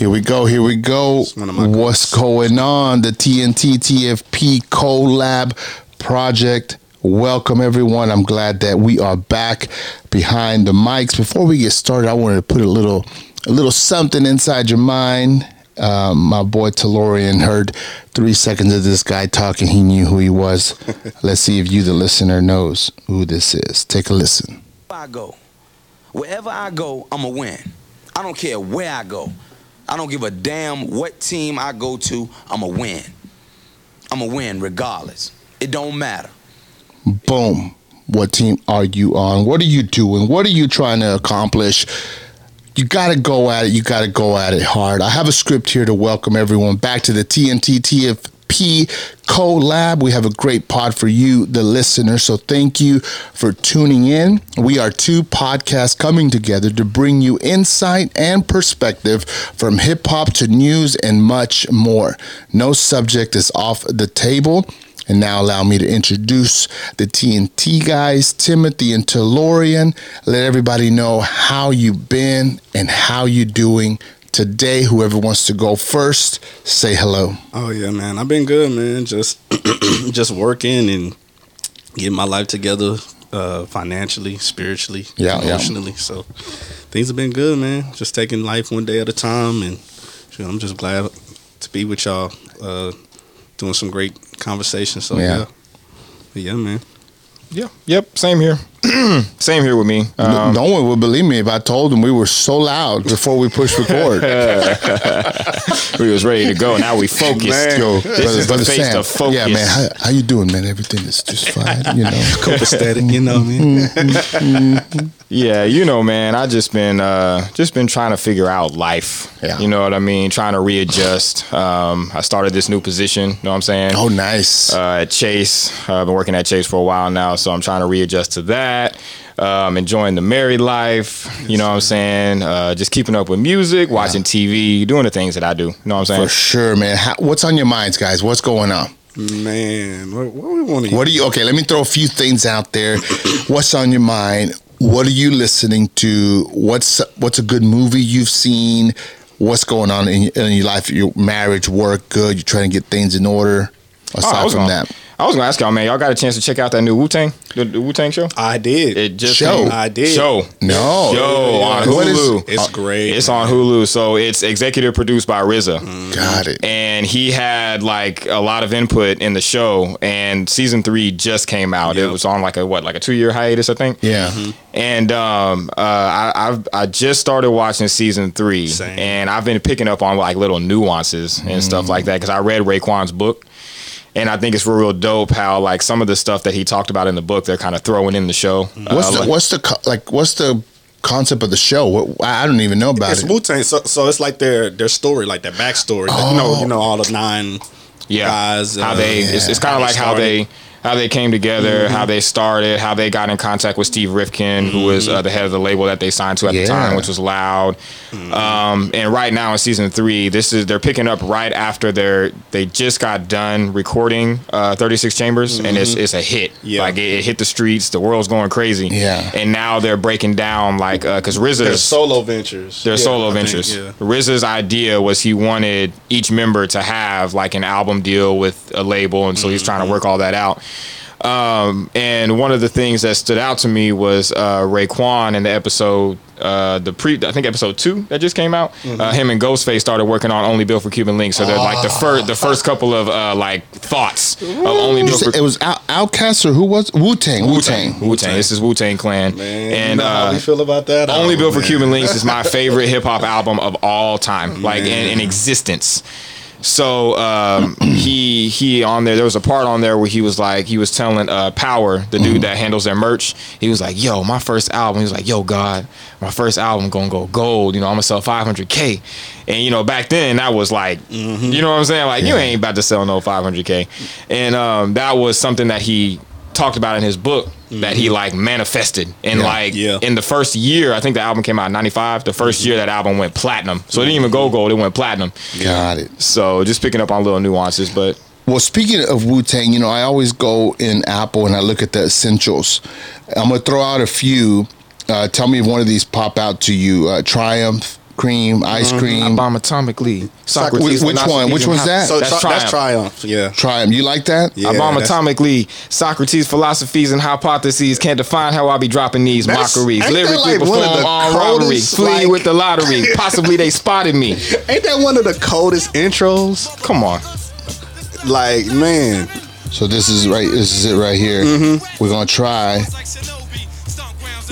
Here we go. Here we go. What's going on? The TNT TFP collab project. Welcome everyone. I'm glad that we are back behind the mics. Before we get started, I wanted to put a little a little something inside your mind. Um, my boy Talorian heard three seconds of this guy talking. He knew who he was. Let's see if you, the listener, knows who this is. Take a listen. I go, wherever I go, I'ma win. I don't care where I go. I don't give a damn what team I go to, I'ma win. I'ma win regardless. It don't matter. Boom. What team are you on? What are you doing? What are you trying to accomplish? You got to go at it. You got to go at it hard. I have a script here to welcome everyone back to the TNT TF P collab. We have a great pod for you, the listener. So thank you for tuning in. We are two podcasts coming together to bring you insight and perspective from hip hop to news and much more. No subject is off the table. And now allow me to introduce the TNT guys, Timothy and Talorian. Let everybody know how you've been and how you're doing today. Whoever wants to go first, say hello. Oh yeah, man. I've been good, man. Just just working and getting my life together uh, financially, spiritually, yeah, emotionally. Yeah. So things have been good, man. Just taking life one day at a time, and you know, I'm just glad to be with y'all, uh, doing some great conversations. So yeah, yeah, yeah man. Yeah. Yep. Same here. Same here with me. Um, no one would believe me if I told them we were so loud before we pushed record. we was ready to go. Now we focused. Man. Yo, this brother, is brother the face Sam. focus. Yeah, man. How, how, you doing, man? Everything is just fine. You know, copacetic. You know, man. Yeah, you know, man. I just been uh, just been trying to figure out life. Yeah. You know what I mean? Trying to readjust. Um, I started this new position. You know what I'm saying? Oh, nice. Uh, at Chase. Uh, I've been working at Chase for a while now, so I'm trying to readjust to that um, enjoying the married life. You know what I'm saying? Uh, just keeping up with music, watching TV, doing the things that I do. You know what I'm saying? For sure, man. How, what's on your minds, guys? What's going on? Man, what, what we want to? What do you? Okay, let me throw a few things out there. what's on your mind? What are you listening to? What's what's a good movie you've seen? What's going on in, in your life? Your marriage, work, good. You're trying to get things in order. Aside oh, from gonna, that, I was gonna ask y'all, man. Y'all got a chance to check out that new Wu Tang, the, the Wu Tang show? I did. It just show. Came. I did. Show. No. Show yeah, on Hulu. It's great. It's man. on Hulu. So it's executive produced by RZA. Mm-hmm. Got it. And he had like a lot of input in the show. And season three just came out. Yep. It was on like a what, like a two year hiatus, I think. Yeah. Mm-hmm. And um, uh, I I've, i just started watching season three, Same. and I've been picking up on like little nuances and mm. stuff like that because I read Raekwon's book and I think it's real real dope how like some of the stuff that he talked about in the book they're kind of throwing in the show. What's uh, the like, what's the like what's the concept of the show? What, I don't even know about it's it. Wu Tang, so, so it's like their their story, like their backstory. Oh. You know, you know all the nine yeah. guys. How uh, they yeah. it's, it's kind of like how they how they came together, mm-hmm. how they started, how they got in contact with Steve Rifkin, mm-hmm. who was uh, the head of the label that they signed to at yeah. the time, which was Loud. Mm-hmm. Um, and right now in season three, this is they're picking up right after they're they just got done recording uh, 36 Chambers, and it's mm-hmm. it's a hit. Yeah. Like it, it, hit the streets, the world's going crazy. Yeah. And now they're breaking down like because uh, RZA's their solo ventures. Their yeah, solo I ventures. Think, yeah. RZA's idea was he wanted each member to have like an album deal with a label, and so he's trying to mm-hmm. work all that out. Um, and one of the things that stood out to me was uh, Raekwon in the episode, uh, the pre, I think episode two that just came out. Mm-hmm. Uh, him and Ghostface started working on Only Built for Cuban Links. So they're oh. like the first, the first couple of uh, like thoughts of Only Built for. It was Out- OutKast or who was Wu Tang? Wu Tang. Wu Tang. This is Wu Tang Clan. Man, and you know how uh, you feel about that? Only oh, Built for Cuban Links is my favorite hip hop album of all time, like in, in existence. So um, he he on there. There was a part on there where he was like he was telling uh, Power, the dude mm-hmm. that handles their merch. He was like, "Yo, my first album." He was like, "Yo, God, my first album gonna go gold. You know, I'm gonna sell 500k." And you know, back then that was like, mm-hmm. you know what I'm saying? Like, yeah. you ain't about to sell no 500k. And um, that was something that he talked about in his book mm-hmm. that he mm-hmm. like manifested and yeah, like yeah. in the first year i think the album came out in 95 the 1st mm-hmm. year that album went platinum so it didn't even go mm-hmm. gold it went platinum got it so just picking up on little nuances but well, speaking of Wu Tang, you know, I always go in Apple and I look at the essentials. I'm gonna throw out a few. Uh, tell me if one of these pop out to you. Uh, Triumph, cream, ice cream. I bomb atomically. Which- which one? Which one's that? So that's, that's, triumph. that's triumph. Yeah. Try 'em. You like that? Yeah, I bomb atomically. Socrates' philosophies and hypotheses can't define how I be dropping these That's- mockeries. Lyrically like one of perform the on robbery. coldest, Flee like- with the lottery. Possibly they spotted me. Ain't that one of the coldest intros? Come on. Like, man. So this is right. This is it right here. Mm-hmm. We're gonna try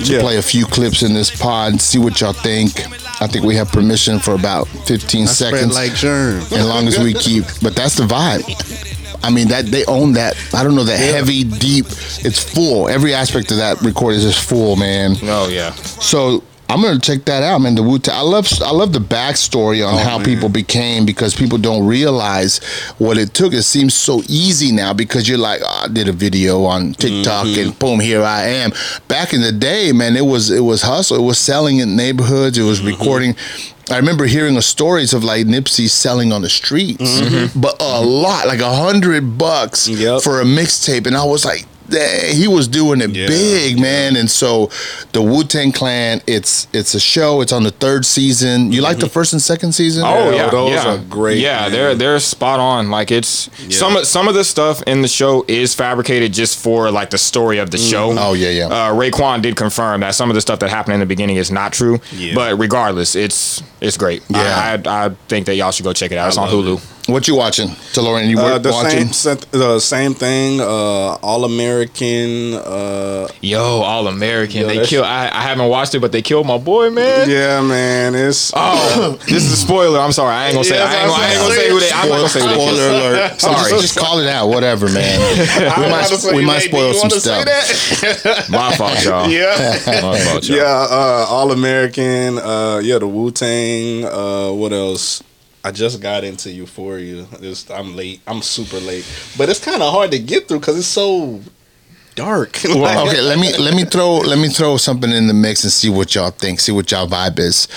to Yeah. play a few clips in this pod. See what y'all think. I think we have permission for about 15 Spread seconds. like germ. as long as we keep. But that's the vibe. I mean that they own that. I don't know that heavy, deep. It's full. Every aspect of that record is just full, man. Oh yeah. So I'm gonna check that out, man. The Wu Tang. I love I love the backstory on Oh, how man. people became because people don't realize what it took. It seems so easy now because you're like, oh, I did a video on TikTok Mm-hmm. and boom, here I am. Back in the day, man, it was it was hustle. It was selling in neighborhoods. It Mm-hmm. was recording. I remember hearing the stories of like Nipsey selling on the streets, but a lot, like a hundred bucks Mm-hmm. Yep. for a mixtape, and I was like, he was doing it Yeah. big, man. And so, the Wu Tang Clan, it's it's a show. It's on the third season. You like the first and second season? Oh Yeah, yeah, those yeah. are great, Yeah, man. they're they're spot on. Like it's some of some of the stuff in the show is fabricated just for like the story of the show. Oh, yeah, yeah. Uh, Raekwon did confirm that some of the stuff that happened in the beginning is not true. Yeah. But regardless, it's it's great. Yeah. I, I I think that y'all should go check it out. It's on love Hulu. What you watching, DeLorean? You Uh, were the watching? same, the same thing. Uh, All American. Uh, Yo, All American. Yo, they kill. I, I haven't watched it, but they killed my boy, man. yeah, man. It's Oh, this is a spoiler. I'm sorry. I ain't gonna say. Yeah, I ain't gonna, I ain't gonna say who they. I'm not gonna say who they Spoiler alert. Sorry. Just, just call it out. Whatever, man. we might, we might spoil some stuff. My fault, y'all. Yeah. My fault, y'all. Yeah, uh, All American. Uh, yeah, the Wu Tang. Uh, what else? I just got into Euphoria. Just, I'm late. I'm super late, but it's kind of hard to get through because it's so dark. Like- okay, let me let me throw let me throw something in the mix and see what y'all think. See what y'all vibe is.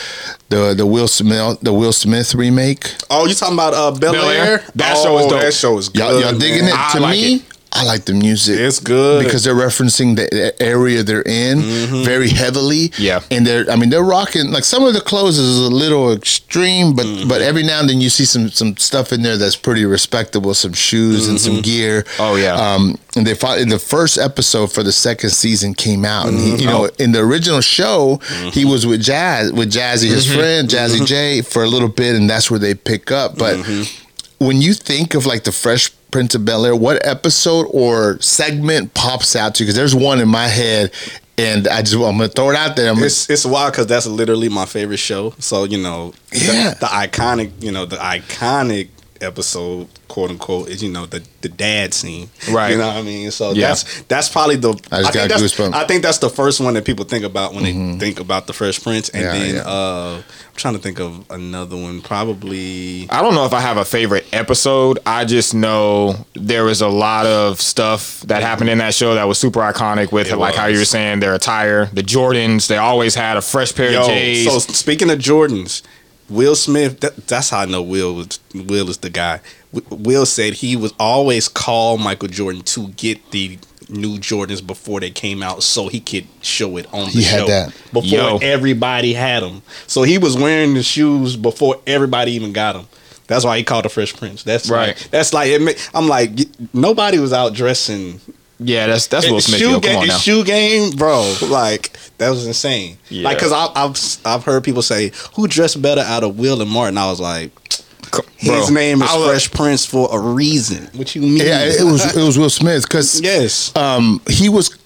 The the Will Smith the Will Smith remake. Oh, you talking about uh, Bel Bel Air? Air? That oh, show is dope. That show is good. Y'all, y'all digging man. it? I To like me, it. I like the music. It's good because they're referencing the the area they're in mm-hmm. very heavily. Yeah. and they're I mean they're rocking like some of the clothes is a little extreme, but mm-hmm. but every now and then you see some some stuff in there that's pretty respectable, some shoes and some mm-hmm. gear. Oh, yeah. Um, and they fought in the first episode for the second season came out, and he, you know oh. in the original show he was with Jazz with Jazzy his friend Jazzy J for a little bit, and that's where they pick up, but when you think of like the Fresh Prince of Bel Air, what episode or segment pops out to you? Because there's one in my head, and I just I'm gonna throw it out there. I'm gonna, It's it's wild because that's literally my favorite show. So you know, the- Yeah. the, iconic, you know, the iconic episode, quote unquote, is you know the the dad scene, Right. You know what I mean? So Yeah. that's that's probably the. I just think got that's, goosebumps. I think that's the first one that people think about when they think about the Fresh Prince, and Yeah, then yeah. uh, I'm trying to think of another one. Probably. I don't know if I have a favorite episode. I just know there was a lot of stuff that happened in that show that was super iconic with It like how you were saying their attire, the Jordans. They always had a fresh pair of Yo, J's. so speaking of Jordans, Will Smith. That, that's how I know Will was. Will is the guy. Will said he was always call Michael Jordan to get the new Jordans before they came out, so he could show it on the He had show that. before Yo. everybody had them. So he was wearing the shoes before everybody even got them. That's why he called the Fresh Prince. That's Right. Like, that's like it. ma- I'm like nobody was out dressing. Yeah, that's that's Will Smith. shoe, Yo, come game, on now. shoe game, bro. Like that was insane. Yeah. Like, cause I, I've I've heard people say who dressed better out of Will and Martin. I was like, his bro, name is I was- Fresh Prince for a reason. What you mean? yeah, it was it was Will Smith because yes. um, he was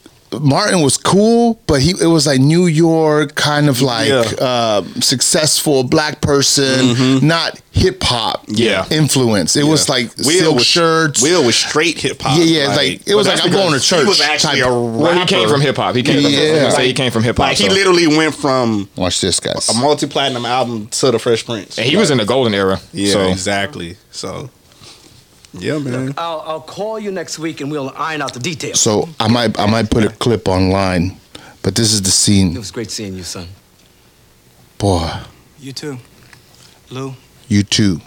Martin was cool, but he it was like New York kind of like Yeah. uh, successful black person, not hip hop Yeah. influence. It was like silk was, shirts. Will was straight hip hop. yeah, yeah, like, it was like I'm going to church. He was actually type. a Well, he came from hip hop. He came. Yeah. I was gonna say he came from hip hop. Like he literally went from Watch this, guys. a multi platinum album to the Fresh Prince. and he was in the golden era. Yeah, so exactly. So, yeah, man. I'll, I'll call you next week and we'll iron out the details. So I might I might put a clip online, but this is the scene. It scene. was great seeing you, son. Boy, You too. Lou, you too.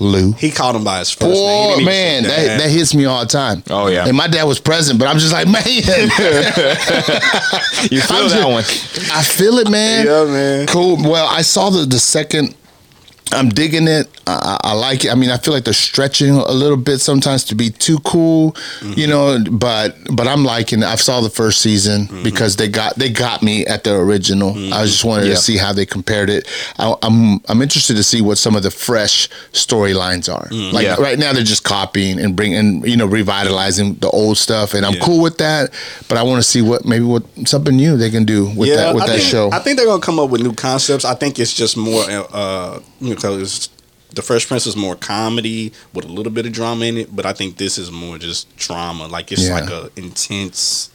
Lou. He called him by his first name. He Boy, didn't even man, say that, that hits me all the time. Oh, yeah. And my dad was present, but I'm just like, man, You feel I'm that just- one? I feel it, man. Yeah, man. Cool. Well, I saw the the second. I'm digging it. I, I like it. I mean, I feel like they're stretching a little bit sometimes to be too cool, you mm-hmm. know. But but I'm liking. it. I saw the first season mm-hmm. because they got they got me at the original. I mm-hmm. just wanted Yeah. to see how they compared it. I, I'm I'm interested to see what some of the fresh storylines are. Mm, like Yeah. right now, they're just copying and bringing you know revitalizing the old stuff, and I'm Yeah. cool with that. But I want to see what maybe what something new they can do with that with I that think, show. I think they're gonna come up with new concepts. I think it's just more, uh, because the Fresh Prince is more comedy with a little bit of drama in it, but I think this is more just drama. Like it's Yeah. like a intense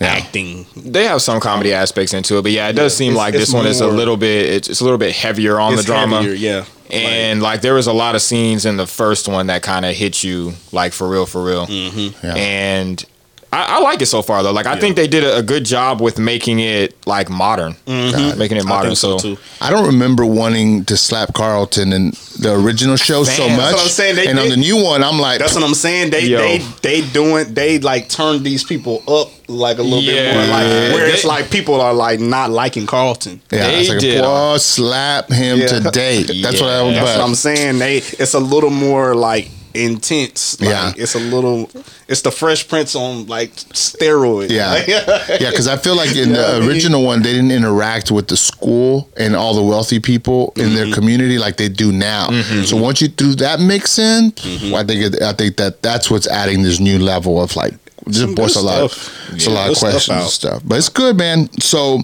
Yeah. acting. They have some comedy aspects into it, but yeah, it does seem It's- like it's this one is a little bit. It's, it's a little bit heavier on It's the drama. heavier, yeah. And like, there was a lot of scenes in the first one that kind of hit you like for real, for real. Mm-hmm. Yeah. And I, I like it so far though. Like I think they did a, a good job with making it like modern, Uh, making it modern. think so, So, too. I don't remember wanting to slap Carlton in the original show so much. That's what I'm saying. They and on the new one, I'm like, That's what I'm saying. They Yo. they they doing they like turn these people up like a little bit more like where it's like people are like not liking Carlton. yeah, they it's like, did. boy, slap him Yeah. today. That's what I was. That's what I'm saying. They it's a little more like intense. Like, Yeah. it's a little. It's the Fresh Prince on like steroids. Yeah. Like, yeah, because I feel like in You know what I the original one, they didn't interact with the school and all the wealthy people in Mm-hmm. their community like they do now. So once you threw that mix in, Mm-hmm. I think it, I think that that's what's adding this new level of like just Some voice a lot, stuff. it's a lot of stuff questions and stuff. But it's good, man. So,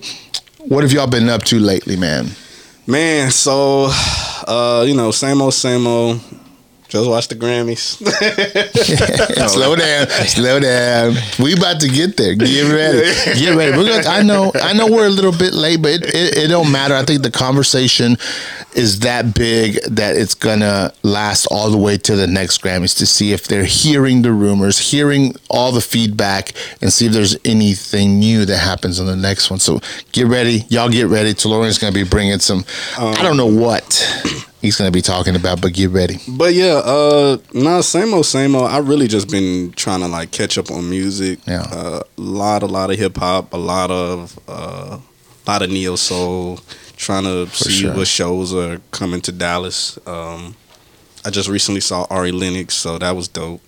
what have y'all been up to lately, man? Man, so uh, you know, same old, same old. Just watch the Grammys. slow down, slow down. We about to get there. Get ready, get ready. We're gonna, I know, I know, we're a little bit late, but it, it, it don't matter. I think the conversation is that big that it's gonna last all the way to the next Grammys to see if they're hearing the rumors, hearing all the feedback, and see if there's anything new that happens on the next one. So get ready, y'all. Get ready. Talorian's gonna be bringing some. I um, don't know what he's gonna be talking about, but get ready. But yeah, uh nah, same old, same old. I really just been trying to like catch up on music. Yeah. Uh, a lot, a lot of hip hop, a lot of uh lot of neo soul. Trying to see sure. what shows are coming to Dallas. Um I just recently saw Ari Lennox, so that was dope.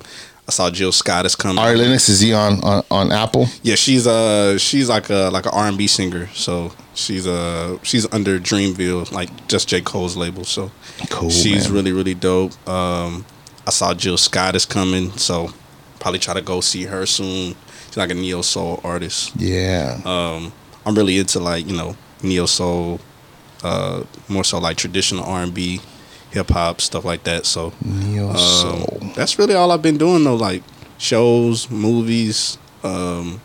I saw Jill Scott is coming. Ari Lennox is he on on, on Apple? Yeah, she's uh she's like a like an R and B singer. So she's uh she's under Dreamville, like just J Cole's label. So Cool, she's man. really really dope. Um, I saw Jill Scott is coming, so probably try to go see her soon. She's like a neo soul artist. Yeah. Um, I'm really into like you know neo soul, uh, more so like traditional R and B, hip hop stuff like that. So Neo um, Soul. that's really all I've been doing though, like shows, movies, um,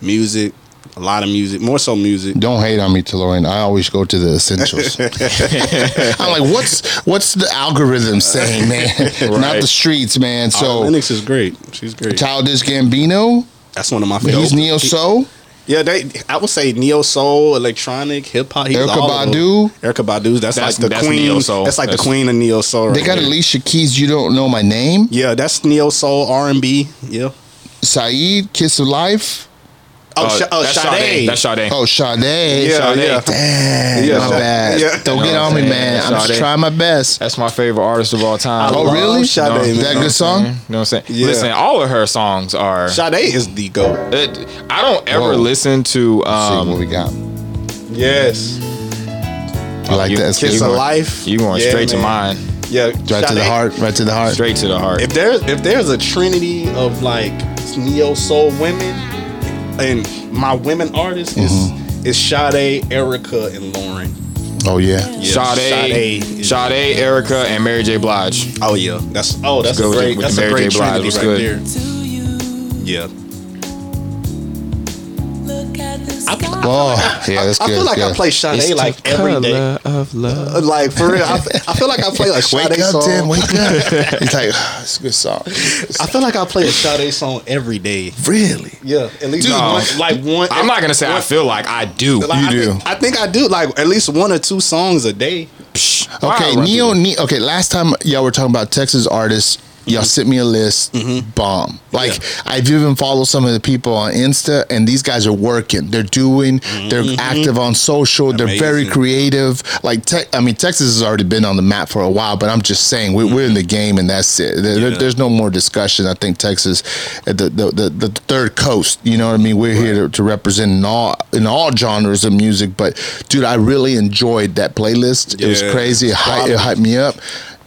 music, a lot of music, more so music. Don't hate on me, Talorian. I always go to the essentials. I'm like, what's what's the algorithm saying, man? Not the streets, man. So So Lennox is great. She's great. Childish Gambino, That's one of my favorites. he's neo soul. Yeah, they. I would say neo soul, electronic, hip hop. he's Erykah all of. Badu. Erykah Badu. That's, That's- like the that's queen. neo-soul. That's like That's- the queen of neo soul. They got Alicia Keys. You don't know my name. Yeah, that's neo soul R and B. Yeah. Saeed, Kiss of Life. Oh, Uh, Sh- oh that's Sade. That's Sade. Oh, Sade. Yeah, Sade. yeah. Damn, Yeah, my Sade. bad. Yeah. Don't get on me, man. saying? I'm just Sade. trying my best. That's my favorite artist of all time. I Oh, love really? Sade, You know, man. That good song? You know what I'm saying? Yeah. Listen, all of her songs are. Sade is the goat. It, I don't ever Whoa. listen to. Let's see what Um, we got. Yes. You like you- that? Kiss Escape of life. you going Yeah, straight to man. mine, Yeah. Right to the Sade. heart. Right to the heart. straight to the heart. If there's if there's a trinity of like neo soul women, and my women artists Mm-hmm. is is Sade, Erykah, and Lauren. Oh yeah. Yeah, Sade, is- Sade, Erykah, and Mary J. Blige. Oh yeah, that's oh that's Go a with great the- with that's a Mary great J. Blige trinity right good. there. Yeah. Look at this Oh, yeah, that's I good. feel like yeah. I play Sade It's like the every day. color of love. Uh, Like for real, I, I feel like I play a Sade Wake up, song. Tim. Wake up. He's like, "Ah, it's a good song. I feel like I play a Sade song every day. Really? Yeah, at least Dude, one, like one. I'm not gonna say I feel like I do. Like, You I do. Think, I think I do like at least one or two songs a day. Okay, Wow, Neo, Ne Okay, last time y'all were talking about Texas artists, y'all sent me a list. Bomb. Like I've even followed some of the people on Insta, and these guys are working. They're doing. They're active on social. They're very creative. Like Te- I mean, Texas has already been on the map for a while, but I'm just saying we, we're in the game, and that's it. There- Yeah. there's no more discussion. I think Texas, uh, the the, the the third coast. You know what I mean? We're here to, to represent in all in all genres of music. But dude, I really enjoyed that playlist. It was crazy. It, hy- it hyped me up.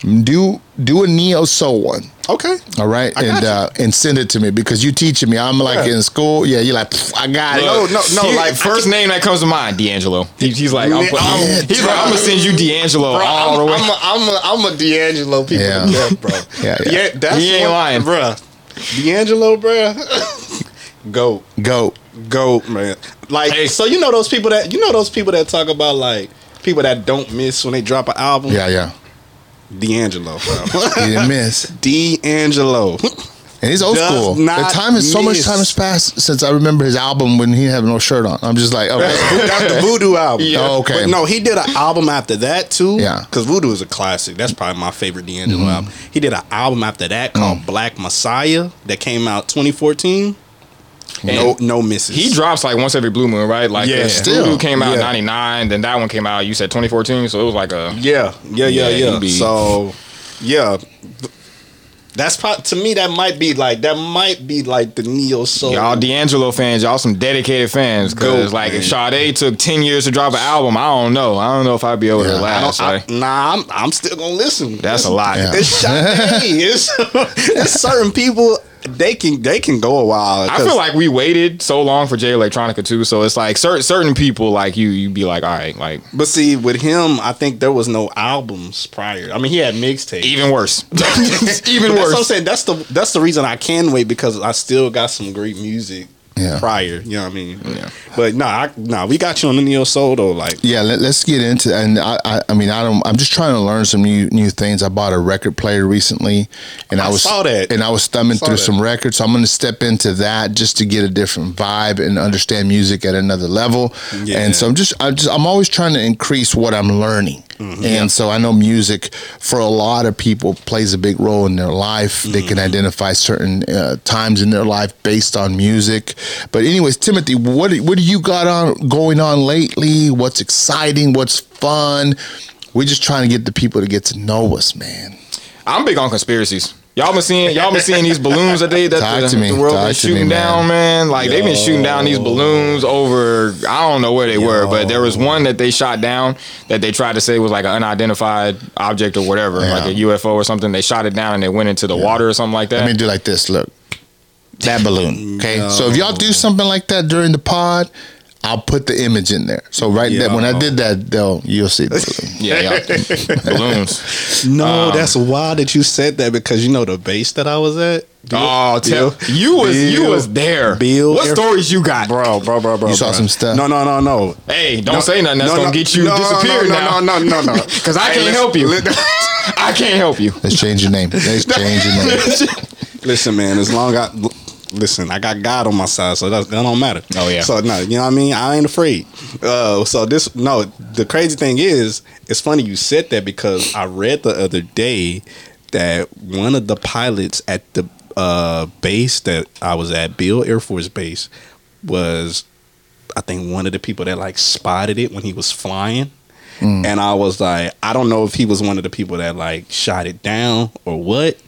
Do do a neo soul one. Okay. All right, I and uh, and send it to me because you teaching me. I'm like Yeah. in school. Yeah, you're like I got it. No, no, no. Like first name that comes to mind, D'Angelo. He, he's like, I'm, Yeah, I'm- he's like, I'm gonna send you D'Angelo Bro, all I'm, the way. I'm a, I'm a, I'm a D'Angelo people Yeah. to death, bro. Yeah, yeah. that's He ain't one- lying. bro. D'Angelo, bro. Go, Go. go, man. Like, Hey. so you know those people that you know those people that talk about like people that don't miss when they drop an album. Yeah, yeah. D'Angelo, bro. You didn't miss. D'Angelo. And he's old Does school. The time is so much time has passed since I remember his album when he had no shirt on. I'm just like, okay. That's the Voodoo album. Yeah. Oh, okay. But no, he did an album after that too. Yeah. Mm-hmm. Because Voodoo is a classic. That's probably my favorite D'Angelo album. He did an album after that called Mm. Black Messiah that came out 2014. No, no misses. he drops like once every blue moon, right? Like Yeah. yeah, Still. Voodoo came out Yeah. '99, then that one came out. You said 2014, so it was like a Yeah, yeah, yeah, Yeah, yeah. So, yeah. That's probably to me. That might be like that. Might be like the neo soul. y'all D'Angelo fans. Y'all some dedicated fans. Cause Goat, like man. if Sade took 10 years to drop an album, I don't know. I don't know if I'd be able Yeah. to I last. I, like, nah, I'm, I'm still gonna listen. that's a lot. Yeah. It's Sade. it's, it's certain people they can they can go a while. I feel like we waited so long for Jay Electronica too, so it's like certain certain people like you, You'd be like, all right, like But see, with him, I think there was no albums prior. I mean, he had mixtapes. even worse, even But That's what I'm saying. That's the that's the reason I can wait because I still got some great music Yeah. prior. You know what I mean? Yeah. But no, nah, I, nah, we got you on the neo soul though. Like, Yeah, let, us get into and I, I I mean I don't I'm just trying to learn some new new things. I bought a record player recently and I, I was saw that. and I was thumbing Saw through that. some records. So I'm going to step into that just to get a different vibe and understand music at another level. Yeah. And so I'm just I just I'm always trying to increase what I'm learning. Mm-hmm. And so I know music for a lot of people plays a big role in their life. They Mm-hmm. can identify certain uh, times in their life based on music. But anyways, Timothy, what what do you got on going on lately? What's exciting? What's fun? We're just trying to get the people to get to know us, man. I'm big on conspiracies. Y'all been seeing y'all been seeing these balloons that they that Talk the, to me. the world Talk been to me, shooting down, man. Like they've been shooting down these balloons over I don't know where they were, but there was one that they shot down that they tried to say was like an unidentified object or whatever, Yeah. like a UFO or something. They shot it down and it went into the water or something like that. Let me do like this. Look, that balloon. Okay. So if y'all do something like that during the pod, I'll put the image in there. So right there, when I did that, they'll you'll see the yeah, yeah. balloons. no, Um, that's wild that you said that because you know the base that I was at. Bill- Oh, tell Bill- you was you was there. Bill what Air- stories you got, bro, bro, bro, bro. You saw bro. some stuff? No, no, no, no. Hey, don't No, say nothing. That's no, gonna no, get you no, disappeared no, now. No, no, no, no. Because I Hey, can't help you. I can't help you. Let's change your name. Let's change your name. Listen, man. As long as I listen, I got God on my side, so that, don't matter. Oh, yeah. So no, you know what I mean. I ain't afraid. Uh, so this no. The crazy thing is, it's funny you said that because I read the other day that one of the pilots at the uh, base that I was at, Beale Air Force Base, was I think one of the people that like spotted it when he was flying. And I was like, I don't know if he was one of the people that like shot it down or what.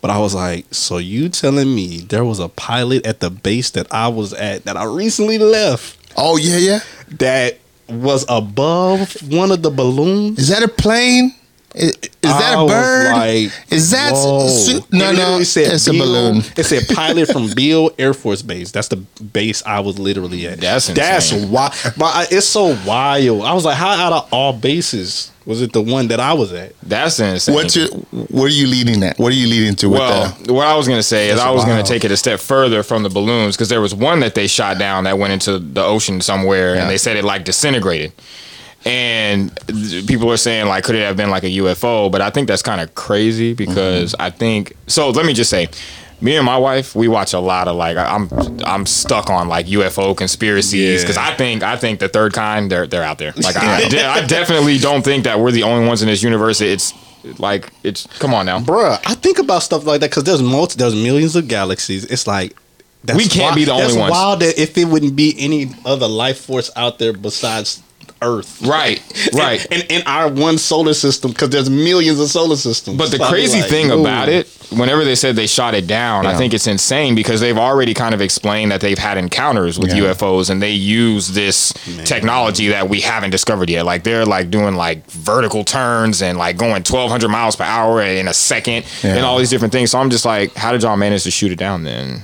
But I was like, so you telling me there was a pilot at the base that I was at that I recently left Oh yeah, yeah. that was above one of the balloons? Is that a plane? Is, is that a bird? Like, is that su- no no? literally said It's a balloon. It said pilot from Beale Air Force Base. That's the base I was literally at. That's That's insane. wild. But it's so wild. I was like, how out of all bases Was it the one that I was at? That's insane. What's your, what are you leading at? What are you leading to with Well, that? what I was gonna say is I was gonna take it a step further from the balloons because there was one that they shot down that went into the ocean somewhere, Yeah. and they said it like disintegrated. And people are saying like, could it have been like a UFO? But I think that's kind of crazy because Mm-hmm. I think so. Let me just say. Me and my wife, we watch a lot of like I'm I'm stuck on like UFO conspiracies Yeah. because I think I think the third kind they're they're out there. Like I, de- I definitely don't think that we're the only ones in this universe. It's like it's come on now. Bruh, I think about stuff like that because there's multi, there's millions of galaxies. It's like that's We can't wild- be the only that's ones. wild that if it wouldn't be any other life force out there besides Earth, Right, right. And in our one solar system, because there's millions of solar systems. But the So crazy like, thing ooh. about it, whenever they said they shot it down, I think it's insane because they've already kind of explained that they've had encounters with Yeah. UFOs and they use this technology that we haven't discovered yet. Like they're like doing like vertical turns and like going 1200 miles per hour in a second Yeah. and all these different things. So I'm just like, how did y'all manage to shoot it down then?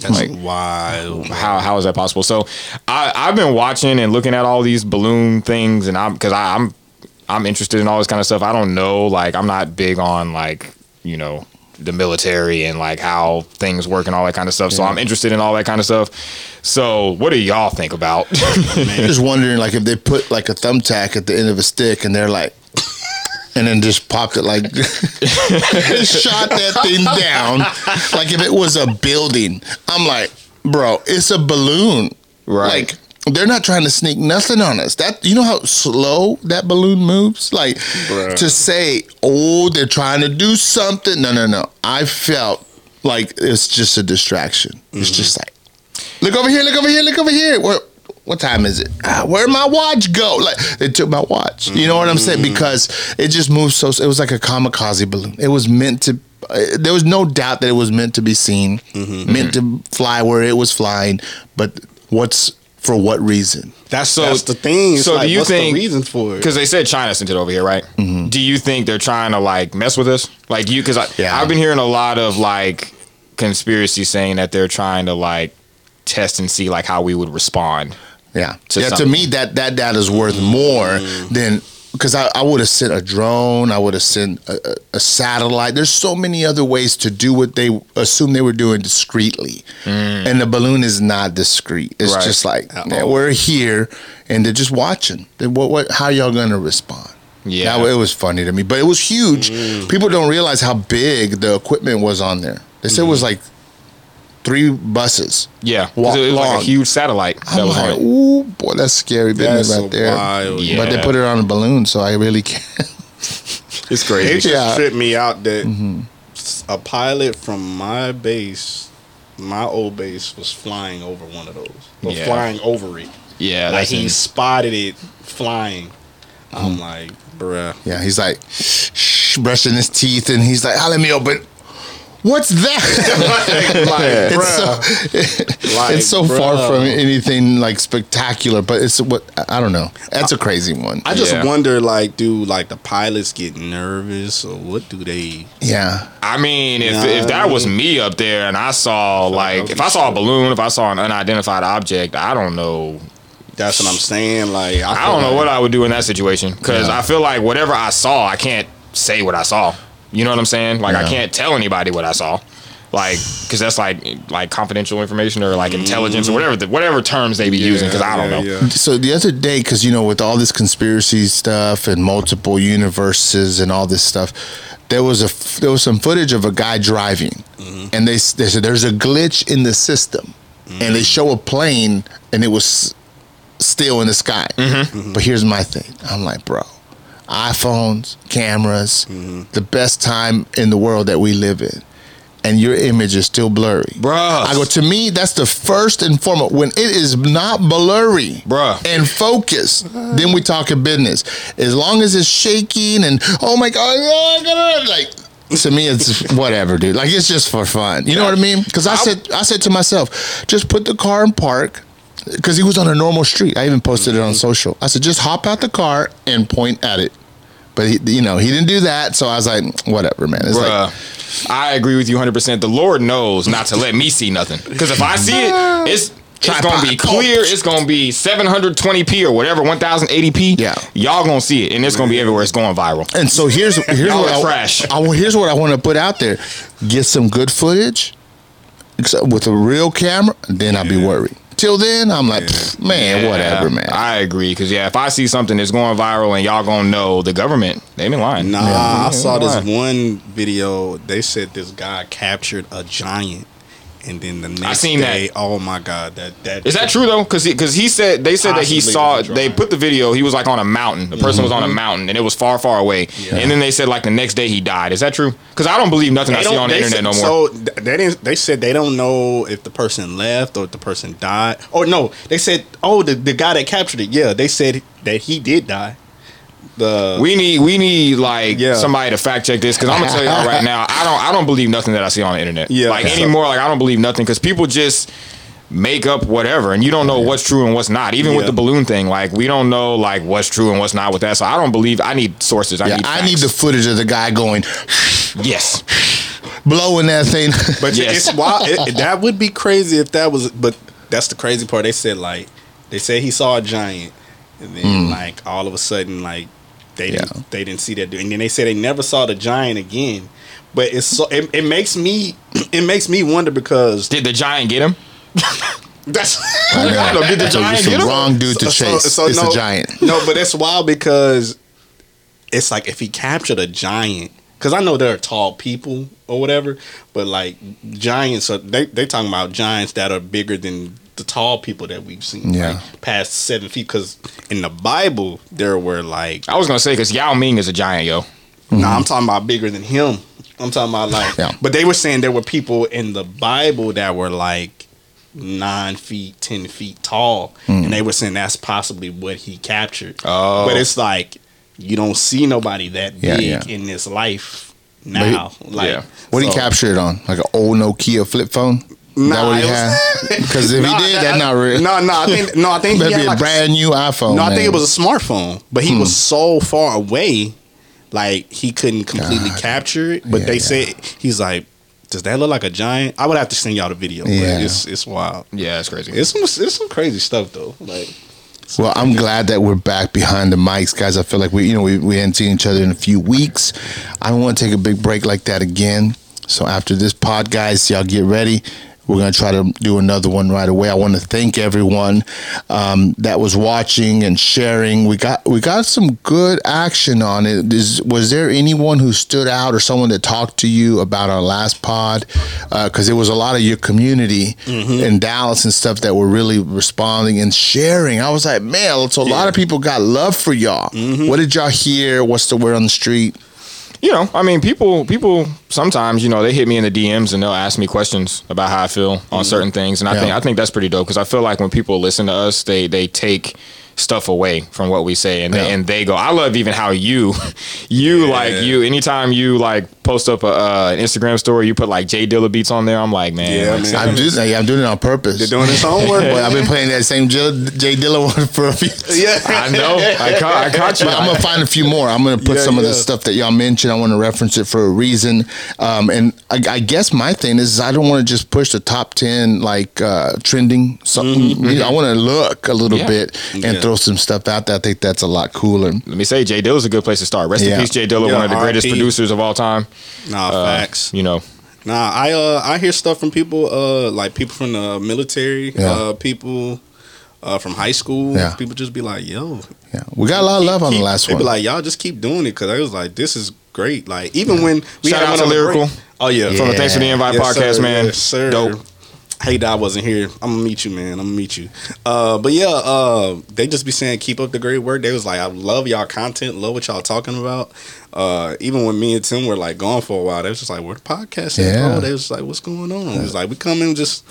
That's like, wild. how how is that possible? So I I've been watching and looking at all these balloon things, and I'm because I'm I'm interested in all this kind of stuff. I don't know, like I'm not big on like you know the military and like how things work and all that kind of stuff. So I'm interested in all that kind of stuff. So what do y'all think about? just wondering, like, if they put like a thumbtack at the end of a stick and they're like, and then just popped it like, shot that thing down, like if it was a building. I'm like, bro, it's a balloon. Right. Like, they're not trying to sneak nothing on us. That you know how slow that balloon moves. Like Bruh. to say, oh, they're trying to do something. No, no, no. I felt like it's just a distraction. It's mm-hmm. just like, look over here, look over here, look over here. What what time is it? Ah, where'd my watch go? Like they took my watch. You know what I'm saying? Because it just moved so. It was like a kamikaze balloon. It was meant to. uh, There was no doubt that it was meant to be seen, meant to fly where it was flying. But what's for what reason? That's So- that's the thing. It's so do you what's think- the reason for it? Because they said China sent it over here, right? Do you think they're trying to like mess with us? Like you, because Yeah. I've been hearing a lot of like conspiracy saying that they're trying to like test and see like how we would respond. Yeah, To yeah. To me, that that data is worth more than because I, I would have sent a drone. I would have sent a, a, satellite. There's so many other ways to do what they assume they were doing discreetly, and the balloon is not discreet. It's Mm. Right. just like man, we're here, and they're just watching. Then what? What? How y'all gonna respond? Yeah. That- it was funny to me, but it was huge. People don't realize how big the equipment was on there. They said it was like three buses. Yeah, Walk it was like long. a huge satellite that I'm was like, it. ooh, boy, that's scary business That's right there. wild. Yeah. But they put it on a balloon, so I really can't. It's It crazy. just Yeah. tripped me out that Mm-hmm. a pilot from my base, my old base, was flying over one of those. Or Yeah. flying over it. Yeah, like that's he in- spotted it flying. I'm Mm-hmm. like, bruh. Yeah, he's like shh, brushing his teeth, and he's like, "Ah, let me open." What's that? like, it's so. Like, it's so far from anything like spectacular, but it's what I don't know. That's a crazy one. I just Yeah. wonder, like, do like the pilots get nervous or what do they? yeah, I mean, if Yeah, if that was me up there and I saw like if I saw a balloon, if I saw an unidentified object, I don't know. That's what I'm saying. Like, I don't know what I would do in that situation because Yeah. I feel like whatever I saw, I can't say what I saw. You know what I'm saying? Like I can't tell anybody what I saw. Like, because that's like like confidential information or like intelligence or mm-hmm. whatever the, whatever terms they be using. Because I don't know. Yeah, yeah. So the other day, because you know, with all this conspiracy stuff and multiple universes and all this stuff, there was a there was some footage of a guy driving, mm-hmm. and they they said there's a glitch in the system, and they mm. show a plane, and it was still in the sky. Mm-hmm. But here's my thing: I'm like, bro, iPhones, cameras, mm-hmm. the best time in the world that we live in. And your image is still blurry, Bruh. I go to me. That's the first and foremost. When it is not blurry, Bruh. and focus, then we talking business. As long as it's shaking and oh my god, oh, God, like to me it's whatever, dude. Like it's just for fun. You know what I mean? Because I said I said to myself, just put the car in park. Because he was on a normal street. I even posted it on mm-hmm. social. I said, just hop out the car and point at it. But he, you know, he didn't do that. So I was like, whatever, man. It's like, I agree with you 100. percent The Lord knows not to let me see nothing. Because if I see it, it's It's gonna be clear. It's gonna be 720p or whatever, 1080p. Yeah. y'all gonna see it, and it's gonna be everywhere. It's going viral. And so here's here's what I, trash. I, here's what I want to put out there: get some good footage except with a real camera, then I'll be worried. Till then, I'm like, "Pfft, man, Yeah, whatever, man. I agree because yeah, if I see something that's going viral and y'all gonna know the government, they been lying. Nah, Yeah, I saw this lying. one video. They said this guy captured a giant, and then the next I seen day, that. oh my god, that that Is that true though? Because he, cause he said they said that he saw they put the video. He was like on a mountain. The person was on a mm-hmm. mountain and it was far, far away. And then they said like the next day he died. Is that true? Because I don't believe nothing I see on the internet said- no more. So they didn't. They said they don't know if the person left or if the person died. Or no, they said, oh, the the guy that captured it. Yeah, they said that he did die. The we need we need like Yeah. somebody to fact check this because I'm gonna tell y'all right now I don't I don't believe nothing that I see on the internet. Yeah. like So- anymore. Like I don't believe nothing because people just make up whatever and you don't know what's true and what's not. Even with the balloon thing, like we don't know like what's true and what's not with that. So I don't believe. I need sources. I yeah, need. I need the footage of the guy going yes. blowing that thing. But Yes. it's wild. It, that would be crazy if that was. But that's the crazy part. They said like they said he saw a giant, and then mm. like all of a sudden like they Yeah. didn't they didn't see that dude, and then they said they never saw the giant again. But it's so it, it makes me it makes me wonder because Did the giant get him? that's I know. Did the So giant it's get him? wrong dude to chase. it's a giant. No, but it's wild because it's like if he captured a giant, because I know there are tall people or whatever, but like giants are they they talking about giants that are bigger than the tall people that we've seen, Yeah. like past seven feet. Because in the Bible there were like, I was gonna say because Yao Ming is a giant, yo. nah, I'm talking about bigger than him. I'm talking about like, Yeah. but they were saying there were people in the Bible that were like nine feet, ten feet tall, hmm. and they were saying that's possibly what he captured. Oh. But it's like you don't see nobody that Yeah, big yeah. in this life now. like, yeah. What did he so- capture it on? Like an old Nokia flip phone? Is that Nah, what he it had? Because if Nah, he did, that- that's not real. No, no, I think no, I think he Maybe had a like brand new iPhone. No, I think it was a smartphone, but he was hmm. so far away, like he couldn't completely God. capture it. But Yeah, they yeah. said he's like, does that look like a giant? I would have to send y'all the video. Yeah. but it's it's wild. Yeah, it's crazy. It's some it's some crazy stuff though. Like Well, I'm glad that we're back behind the mics, guys. I feel like we, you know, we, we hadn't seen each other in a few weeks. I don't want to take a big break like that again. So after this pod, guys, y'all get ready. We're gonna try to do another one right away. I want to thank everyone um, that was watching and sharing. We got we got some good action on it. Is, was there anyone who stood out or someone that talked to you about our last pod? Uh, because it was a lot of your community mm-hmm. in Dallas and stuff that were really responding and sharing. I was like, man, so a lot of people got love for y'all. Mm-hmm. What did y'all hear? What's the word on the street? You know, I mean, people, people sometimes, you know, they hit me in the DMs and they'll ask me questions about how I feel on mm-hmm. certain things, and I Yeah. think I think that's pretty dope because I feel like when people listen to us, they they take stuff away from what we say and they, Yeah. and they go I love even how you you like you anytime you like post up a, uh, an Instagram story you put like J Dilla beats on there I'm like man, Yeah, like, man. I'm doing, yeah, I'm doing it on purpose. they're doing his homework. But I've been playing that same Jay, J Dilla one for a few. yeah, I know I caught, I caught you But I'm gonna find a few more. I'm gonna put Yeah, some of the stuff that y'all mentioned. I want to reference it for a reason. Um, and I, I guess my thing is I don't want to just push the top ten like uh, trending something. I want to look a little Yeah. bit and Yeah. Throw some stuff out there. I think that's a lot cooler. let me say J Dilla's a good place to start rest Yeah. in peace Jay Dilla Yeah, one of the greatest RIP. producers of all time nah, Uh, facts. you know Nah, I uh I hear stuff from people uh like people from the military, Yeah. uh people uh from high school. Yeah. People just be like, "Yo, Yeah, we got a lot of love on the keep- last they one. be like, y'all just keep doing it because I was like, this is great. Like even when we Shout had out to Lyrical. break- Oh yeah, from the Thanks for the Invite Yes, podcast sir. man Yes, sir. dope Hey, that I wasn't here. I'm gonna meet you, man. I'm gonna meet you. Uh, but yeah, uh, they just be saying keep up the great work. They was like, I love y'all content, love what y'all talking about. Uh, even when me and Tim were like gone for a while, they was just like, "Where the podcast at, Yeah. bro?" They was like, "What's going on?" It was like, "We come in just,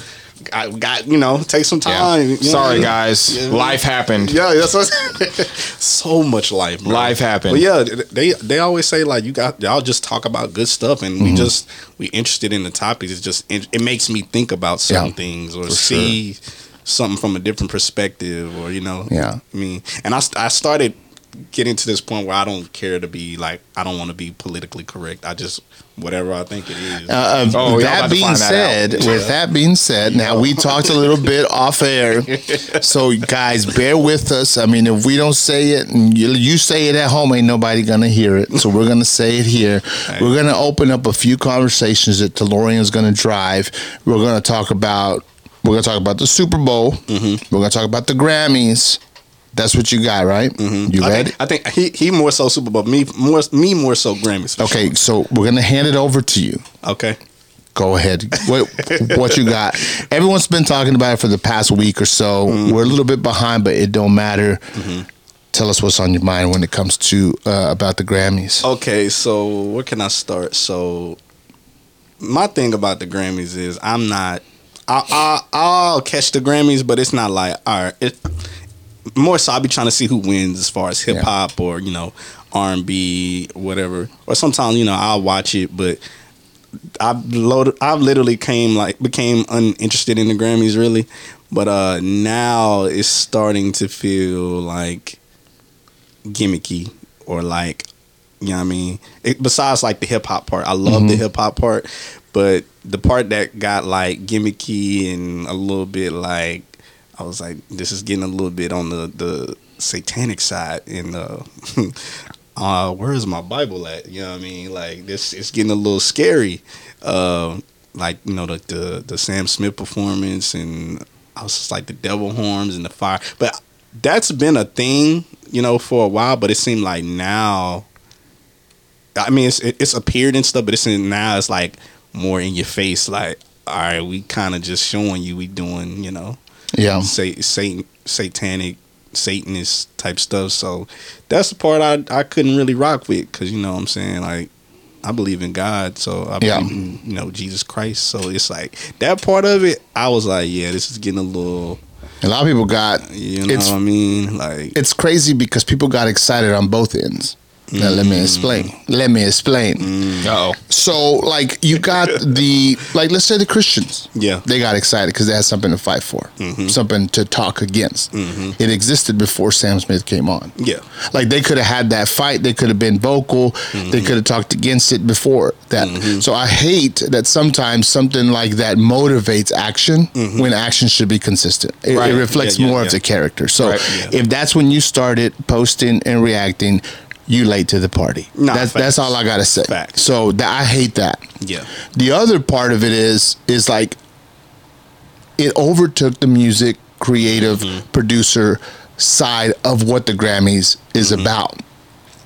I got you know, take some Yeah. time." know I Sorry, mean? guys. Yeah. Life happened. Yeah, that's what. so much life. Bro. Life happened. But yeah, they they always say like you got y'all just talk about good stuff, and Mm-hmm. we just we interested in the topics. It's just it, it makes me think about certain Yeah, things or see something from a different perspective, or you know. Yeah. I mean, and I I started getting to this point where I don't care to be like I don't want to be politically correct. I just whatever I think it is. Uh, uh, Oh, y'all that being find that said, out. with that being said, now we talked a little bit off air, so guys, bear with us. I mean, if we don't say it and you, you say it at home, ain't nobody gonna hear it. So we're gonna say it here. We're gonna open up a few conversations that DeLorean's gonna drive. We're gonna talk about. We're gonna talk about the Super Bowl. Mm-hmm. We're gonna talk about the Grammys. That's what you got, right? You Mm-hmm. I ready? think, I think he he more so Super Bowl, me more me more so Grammys. Okay, sure. so we're gonna hand it over to you. okay. Go ahead. What what you got? Everyone's been talking about it for the past week or so. We're a little bit behind, but it don't matter. Tell us what's on your mind when it comes to uh, about the Grammys. Okay, so where can I start? So my thing about the Grammys is I'm not. I, I I'll catch the Grammys, but it's not like all right. It more so I'll be trying to see who wins as far as hip hop or you know R and B whatever. Or sometimes you know I'll watch it, but I've loaded. I've literally came like became uninterested in the Grammys really, but uh now it's starting to feel like gimmicky or like you know what I mean. It, besides like the hip hop part, I love the hip hop part, but the part that got like gimmicky and a little bit like I was like, this is getting a little bit on the the satanic side and uh uh where is my bible at? You know what i mean? Like this it's getting a little scary. Uh like you know the the, the sam smith performance and i was just like the devil horns and the fire. But that's been a thing you know for a while but it seemed like now i mean it's it's appeared and stuff but it's in, now it's like more in your face. Like all right we kind of just showing you we doing you know Yeah. say Satan satanic Satanist type stuff. So that's the part I I couldn't really rock with because you know what I'm saying like I believe in God, so I Yeah. in you know Jesus Christ. So it's like that part of it. I was like, yeah, this is getting a little. A lot of people got. You know what I mean? Like it's crazy because people got excited on both ends. Now let me mm-hmm. explain. Let me explain. Oh. So, like, you got the like, let's say the Christians. Yeah. they got excited because they had something to fight for, mm-hmm. something to talk against. It existed before Sam Smith came on. yeah, Like they could have had that fight. They could have been vocal. They could have talked against it before that. So I hate that sometimes something like that motivates action when action should be consistent. It, Right. it reflects Yeah, yeah, more yeah. of the character. So Right. Yeah. if that's when you started posting and reacting, you late to the party. Nah, that's facts. that's all I gotta say. Facts. So that, I hate that. yeah, The other part of it is is like it overtook the music creative mm-hmm. producer side of what the Grammys is mm-hmm. about.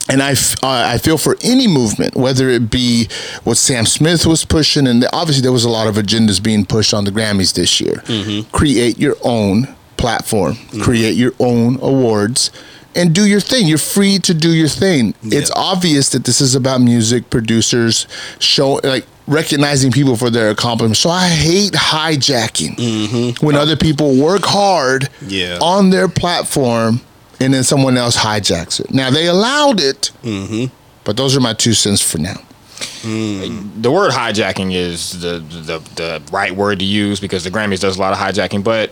And I, f- uh, I feel for any movement, whether it be what Sam Smith was pushing, and obviously there was a lot of agendas being pushed on the Grammys this year. Mm-hmm. Create your own platform, create your own awards, and do your thing. You're free to do your thing. It's obvious that this is about music producers show like recognizing people for their accomplishments. So I hate hijacking mm-hmm. when other people work hard Yeah. on their platform and then someone else hijacks it. Now they allowed it, mm-hmm. but those are my two cents for now. Mm. the word hijacking is the, the the right word to use because the Grammys does a lot of hijacking. But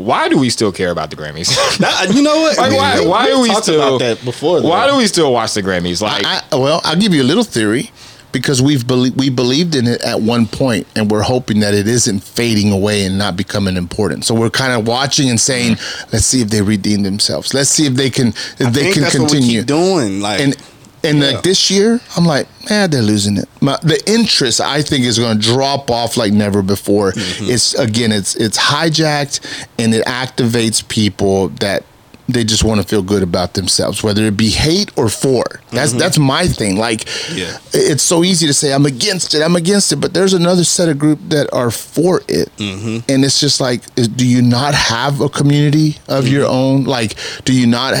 why do we still care about the Grammys? That- uh, you know what? Like, why? We- Why we do we still? about that before? Why do we still watch the Grammys? Like, I, well, I'll give you a little theory because we've belie- we believed in it at one point, and we're hoping that it isn't fading away and not becoming important. So we're kind of watching and saying, mm-hmm. "Let's see if they redeem themselves. Let's see if they can if I they think can that's what we continue." keep doing like and and Yeah. like this year, I'm like, man, they're losing it. My, the interest, I think, is going to drop off like never before. Mm-hmm. It's again, it's it's hijacked and it activates people that they just want to feel good about themselves, whether it be hate or for. That's that's my thing. Like, Mm-hmm. Yeah. it's so easy to say I'm against it, I'm against it, but there's another set of group that are for it, Mm-hmm. and it's just like, is, do you not have a community of your Mm-hmm. own? Like, do you not?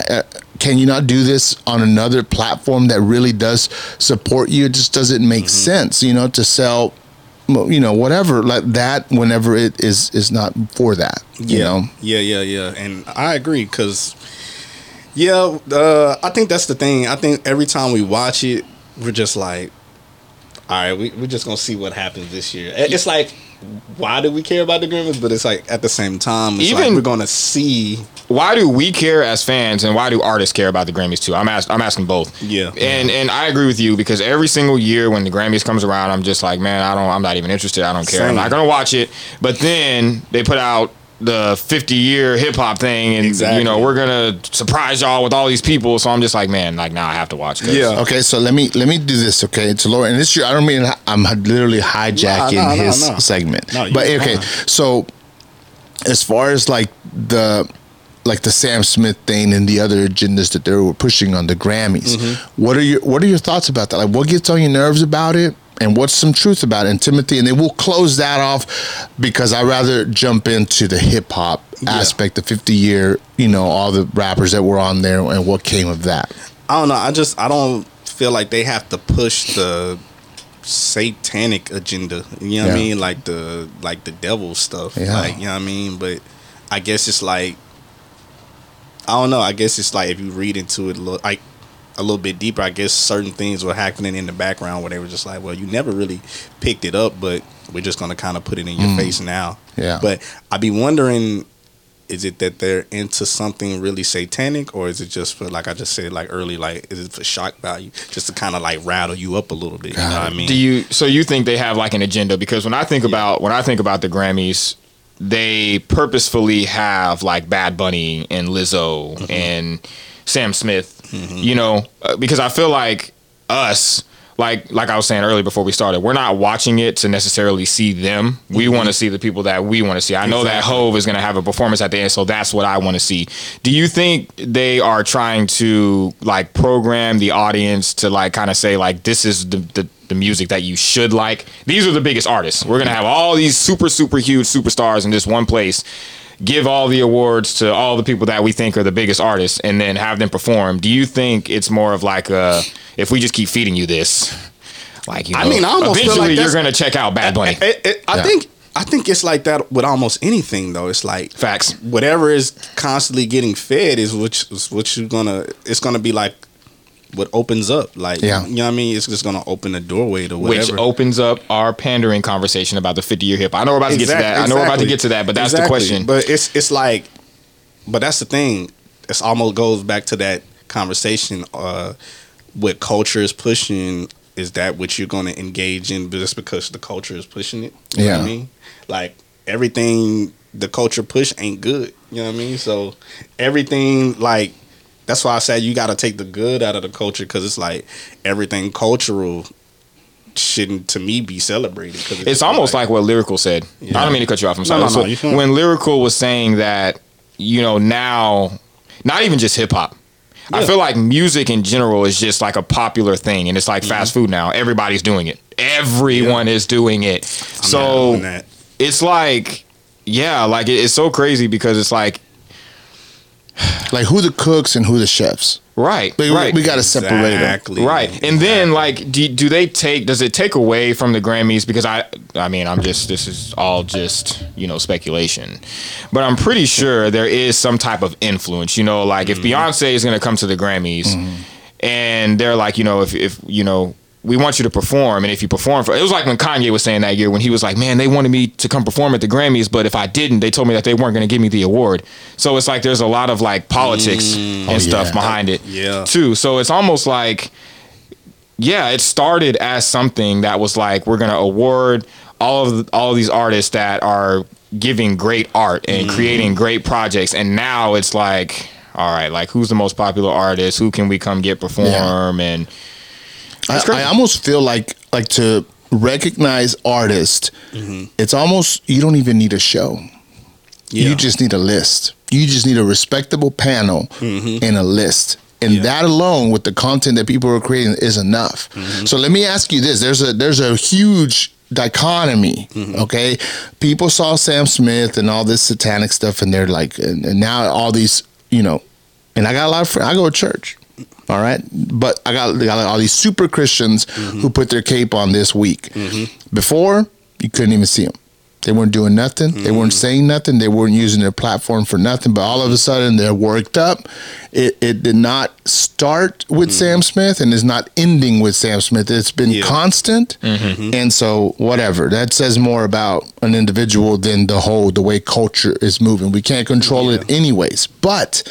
Can you not do this on another platform that really does support you? It just doesn't make Mm-hmm. sense, you know, to sell, you know, whatever like that whenever it is is not for that. You yeah, know, yeah, yeah, yeah, and I agree because yeah, uh, I think that's the thing. I think every time we watch it, we're just like, all right, we we're just gonna see what happens this year. It's like, why do we care about the Grammys? But it's like at the same time, it's like Even- we're gonna see. why do we care as fans and why do artists care about the Grammys too? I'm ask, I'm asking both. Yeah. And and I agree with you because every single year when the Grammys comes around, I'm just like, man, I don't I'm not even interested. I don't care. I'm not gonna watch it. But then they put out the 50 year hip hop thing and Exactly. you know, we're gonna surprise y'all with all these people. So I'm just like, man, like now I have to watch. 'cause- Yeah. Okay, so let me let me do this. Okay, to Laura, and this year I don't mean I'm literally hijacking No, no, no, his no. segment, No, but okay. So as far as like the like the Sam Smith thing and the other agendas that they were pushing on the Grammys, Mm-hmm. what are your what are your thoughts about that? Like, what gets on your nerves about it? And what's some truth about it? And Timothy, and then we'll close that off because I rather jump into the hip hop aspect, the 50 year, you know, all the rappers that were on there and what came of that. I don't know. I just I don't feel like they have to push the satanic agenda. You know what Yeah. I mean? Like the like the devil stuff. Yeah. Like you know what I mean? But I guess it's like I don't know. I guess it's like if you read into it like a little bit deeper, I guess certain things were happening in the background where they were just like, Well, you never really picked it up, but we're just gonna kinda put it in your face now. Mm. Yeah. But I'd be wondering is it that they're into something really satanic or is it just for like i just said like early like is it for shock value just to kind of like rattle you up a little bit you know what i mean Do you so you think they have like an agenda? Because when I think about when I think about the Grammys, they purposefully have like Bad Bunny and Lizzo Mm-hmm. and Sam Smith. You know, uh, because I feel like us. Like, like I was saying earlier before we started, we're not watching it to necessarily see them. We want to see the people that we want to see. I know that Mm-hmm. Hove is going to have a performance at the end, so that's what I want to see. Do you think they are trying to like program the audience to like kind of say like this is the, the the music that you should like? These are the biggest artists. We're gonna have all these super super huge superstars in this one place. Give all the awards to all the people that we think are the biggest artists, and then have them perform. Do you think it's more of like a if we just keep feeding you this, like you know, I mean, I almost feel eventually like you're gonna check out Bad Bunny. It- it- i Yeah. think i think it's like that with almost anything though it's like Facts. whatever is constantly getting fed is what is what you're gonna it's gonna be like what opens up like Yeah. you know what i mean it's just gonna open the doorway to whatever Which opens up our pandering conversation about the 50 year hip. I know we're about to get to Exact- that. I know we're about to get to that, but that's Exactly. the question. But it's it's like, but that's the thing. It's almost goes back to that conversation. Uh, what culture is pushing is that what you're going to engage in just because the culture is pushing it. You know what Yeah. I mean? Like everything the culture push ain't good. You know what I mean? So everything like. That's why I said you got to take the good out of the culture because it's like everything cultural shouldn't to me be celebrated. 'cause it's almost like, what Lyrical said. I don't mean to cut you off. I'm sorry. no, no, So when Lyrical was saying that, you know, now, not even just hip hop. I feel like music in general is just like a popular thing, and it's like Mm-hmm. fast food now. Everybody's doing it. Everyone is doing it. I'm so doing that. it's like, yeah, like it- it's so crazy because it's like, Like who the cooks and who the chefs. right, Like, right. We got to separate them. Exactly. Right. And then like do, do they take does it take away from the Grammys because I I mean I'm just this is all just, you know, speculation. But I'm pretty sure there is some type of influence, you know, like if mm-hmm. Beyonce is going to come to the Grammys mm-hmm. and they're like, you know, if if you know we want you to perform, and if you perform for, it was like when Kanye was saying that year when he was like, "Man, they wanted me to come perform at the Grammys, but if I didn't, they told me that they weren't going to give me the award." So it's like there's a lot of like politics and Oh, stuff yeah. behind it, Yeah. too. So it's almost like yeah, it started as something that was like we're gonna award all of the, all of these artists that are giving great art and Mm-hmm. creating great projects, and now it's like, all right, like who's the most popular artist? Who can we come get perform? And I. I almost feel like like to recognize artists. Mm-hmm. It's almost you don't even need a show. Yeah. You just need a list. You just need a respectable panel mm-hmm. and a list. And Yeah. that alone with the content that people are creating is enough. Mm-hmm. So let me ask you this. There's a there's a huge dichotomy. Okay. People saw Sam Smith and all this satanic stuff and they're like and, and now all these, you know, and I got a lot of friends. I go to church. All right. But I got, I got all these super Christians who mm-hmm. put their cape on this week. Mm-hmm. Before, you couldn't even see them. They weren't doing nothing. They weren't mm. saying nothing. They weren't using their platform for nothing. But all of a sudden, they're worked up. It, it did not start with mm-hmm. Sam Smith and is not ending with Sam Smith. It's been Yeah. constant. And so, whatever. That says more about an individual than the whole, the way culture is moving. We can't control it anyways. But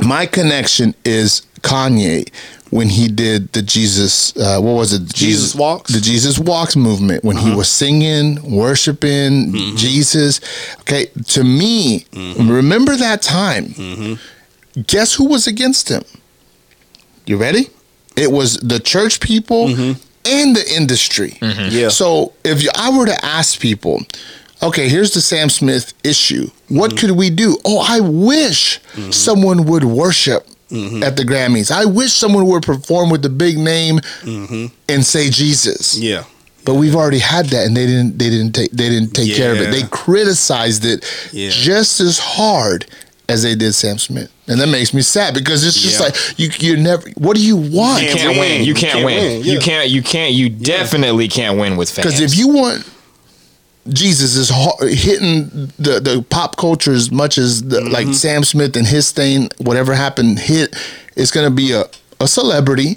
my connection is Kanye when he did the Jesus, uh, what was it? Jesus Walks? The Jesus Walks movement when he uh-huh. was singing, worshiping mm-hmm. Jesus. Okay, to me, mm-hmm. remember that time. Mm-hmm. Guess who was against him? You ready? It was the church people and the industry. Yeah. So if you- I were to ask people, okay, here's the Sam Smith issue. What mm-hmm. could we do? Oh, I wish mm-hmm. someone would worship mm-hmm. at the Grammys. I wish someone would perform with the big name and say Jesus. Yeah. But we've already had that, and they didn't. They didn't take. They didn't take care of it. They criticized it Yeah. just as hard as they did Sam Smith, and that makes me sad because it's just Yeah. like you. You're never. What do you want? You Can't can't win. win. You can't, Can't win. win, yeah. You can't. You can't. You definitely can't win with fans. Because if you want Jesus is hitting the, the pop culture as much as the, Mm-hmm. like Sam Smith and his thing, whatever happened, hit, it's going to be a, a celebrity,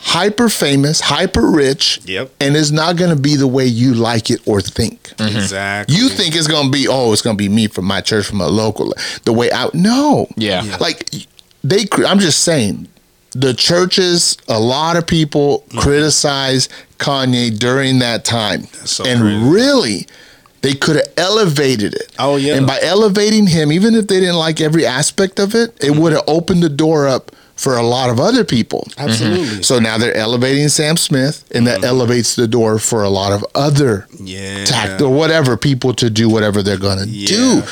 hyper famous, hyper rich, Mm-hmm. Yep. and it's not going to be the way you like it or think. Exactly. You think it's gonna be oh, it's gonna be me from my church from a local the way out. No, Yeah. Yeah. like they. I'm just saying, the churches, a lot of people Mm-hmm. criticize Kanye during that time, so and crazy. really. They could have elevated it. Oh, yeah. And by elevating him, even if they didn't like every aspect of it, Mm-hmm. it would have opened the door up for a lot of other people. Absolutely. So now they're elevating Sam Smith, and that elevates the door for a lot of other Mm-hmm. Yeah. tact or whatever people to do whatever they're gonna Yeah. do.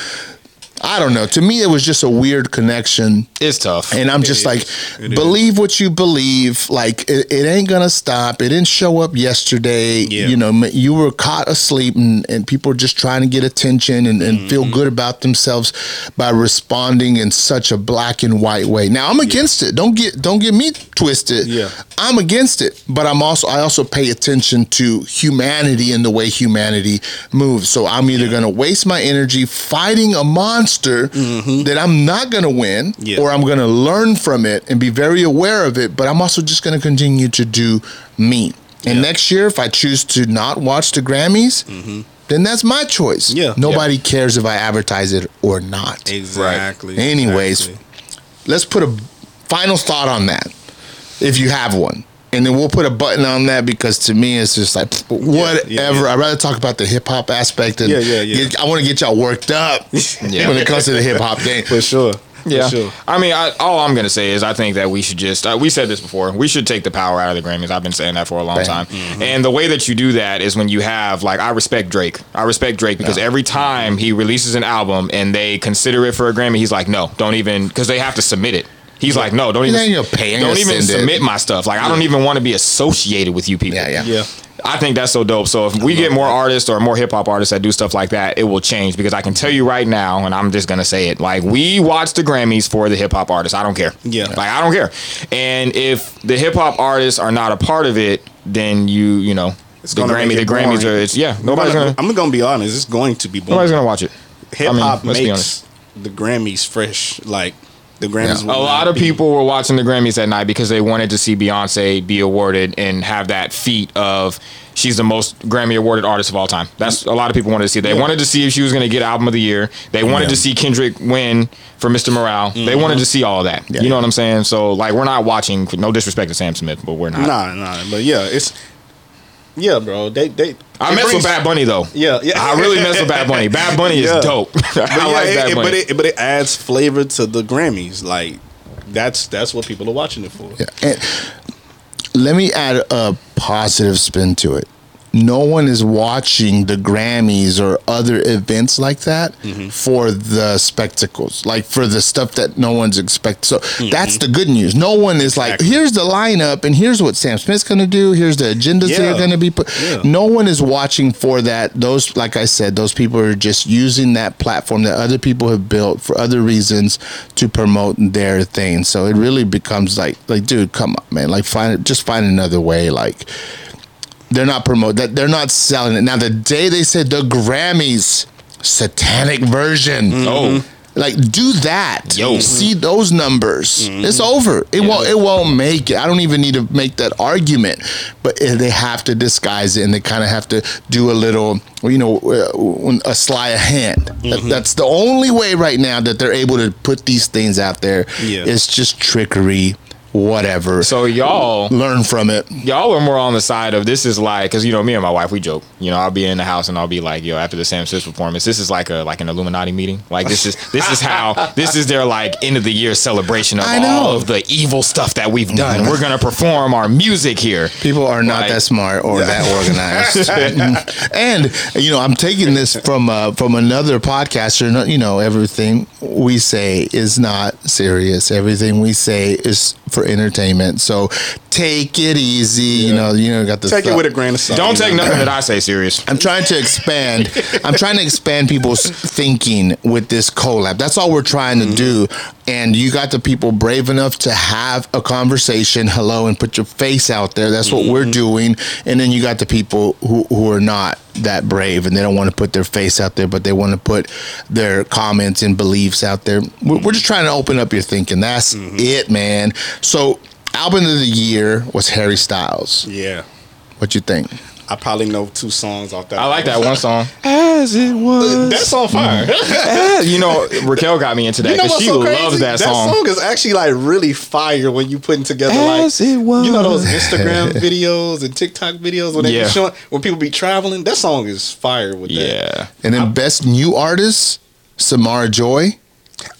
I don't know. To me, it was just a weird connection, it's tough. and I'm just is. like, It believe what you believe. Like it, it ain't gonna stop. It didn't show up yesterday. Yeah. You know, you were caught asleep, and, and people are just trying to get attention and, and feel Mm-hmm. good about themselves by responding in such a black and white way. Now, I'm against it. Don't get don't get me twisted. Yeah. I'm against it, but I'm also I also pay attention to humanity and the way humanity moves. So I'm either going to waste my energy fighting a monster that I'm not going to win, Mm-hmm. Yeah. or I'm going to learn from it and be very aware of it. But I'm also just going to continue to do me. And next year, if I choose to not watch the Grammys, then that's my choice. Mm-hmm. Yeah. Nobody cares if I advertise it or not. Exactly. Anyways, Exactly. let's put a final thought on that if you have one and then we'll put a button on that because to me it's just like whatever yeah. i'd rather talk about the hip-hop aspect and Yeah, yeah, yeah. get- i want to get y'all worked up when it comes to the hip-hop thing for sure. Yeah, For sure. I mean, I, all I'm gonna say is I think that we should just uh, we said this before. We should take the power out of the Grammys. I've been saying that for a long Bam. time. And the way that you do that is when you have like I respect Drake. I respect Drake because every time he releases an album and they consider it for a Grammy, he's like, no, don't even because they have to submit it. He's like, no, don't even, ain't gonna don't even send it. submit my stuff. Like, I don't even want to be associated with you people. yeah yeah Yeah. I think that's so dope. So if we get more artists or more hip hop artists that do stuff like that, it will change because I can tell you right now, and I'm just gonna say it, like we watch the Grammys for the hip hop artists. I don't care. Yeah. Like I don't care. And if the hip hop artists are not a part of it, then you, you know, It's the gonna Grammy, the it Grammys boring. are it's yeah, nobody's gonna, gonna I'm gonna be honest. It's going to be boring. nobody's gonna watch it. Hip I mean, hop let's be makes the Grammys fresh. Like the Grammys. Yeah. A lot of be- people were watching the Grammys that night because they wanted to see Beyonce be awarded and have that feat of she's the most Grammy awarded artist of all time. That's a lot of people wanted to see. They wanted to see if she was going to get album of the year. They wanted Yeah. to see Kendrick win for Mr. Morale. They mm-hmm. wanted to see all of that. Yeah. You know what I'm saying? So like we're not watching. No disrespect to Sam Smith, but we're not. Nah, nah. But yeah, it's yeah, bro. They they. I it mess with Bad Bunny though. Yeah, yeah. I really mess with Bad Bunny. Bad Bunny is Yeah. dope. I But yeah, like it- Bad it- Bunny. but it but it adds flavor to the Grammys. Like that's that's what people are watching it for. Yeah. And let me add a positive spin to it. No one is watching the Grammys or other events like that Mm-hmm. for the spectacles, like for the stuff that no one's expect. So Mm-hmm. that's the good news. No one is like, Exactly. here's the lineup and here's what Sam Smith's going to do. Here's the agendas that are going to be put. Yeah. No one is watching for that. Those, like I said, those people are just using that platform that other people have built for other reasons to promote their thing. So it really becomes like, like, dude, come on, man. Like, find just find another way. Like, They're not promote that. They're not selling it. Now, the day they said the Grammys satanic version. Oh. Like do that. Yo. see those numbers. It's over. It won't. It won't make it. I don't even need to make that argument. But eh, they have to disguise it, and they kind of have to do a little, you know, uh, a sleight of hand. That- that's the only way right now that they're able to put these things out there. Yeah. It's just trickery, whatever. So y'all learn from it. y'all are more on the side of this is like because you know me and my wife we joke you know I'll be in the house and I'll be like yo after the Sam Smith performance this is like a like an Illuminati meeting like this is this is how this is their like end of the year celebration of all of the evil stuff that we've done we're gonna perform our music here People are not Like- that smart or that organized. and you know, I'm taking this from uh, from another podcaster. You know, everything we say is not serious. Everything we say is for entertainment. So take it easy. You know, you know, got the Take it with a grain of salt. don't take know? nothing that I say serious I'm trying to expand. I'm trying to expand people's thinking with this collab. That's all we're trying to mm-hmm. do. And you got the people brave enough to have a conversation, hello, and put your face out there. That's what we're mm-hmm. doing. And then you got the people who, who are not that brave and they don't want to put their face out there, but they want to put their comments and beliefs out there. We're, we're just trying to open up your thinking. That's mm-hmm. it, man. So, album of the year was Harry Styles. Yeah. What you think? I probably know two songs off that. I like that one song As it was. Uh, that's on fire. Mm-hmm. you know Raquel got me into that You know because she so loves crazy? that song. That song is actually like really fire when you putting together As like it was. you know those Instagram videos and TikTok videos when they Yeah. be showing when people be traveling. That song is fire with that. yeah And then best new artist, Samara Joy.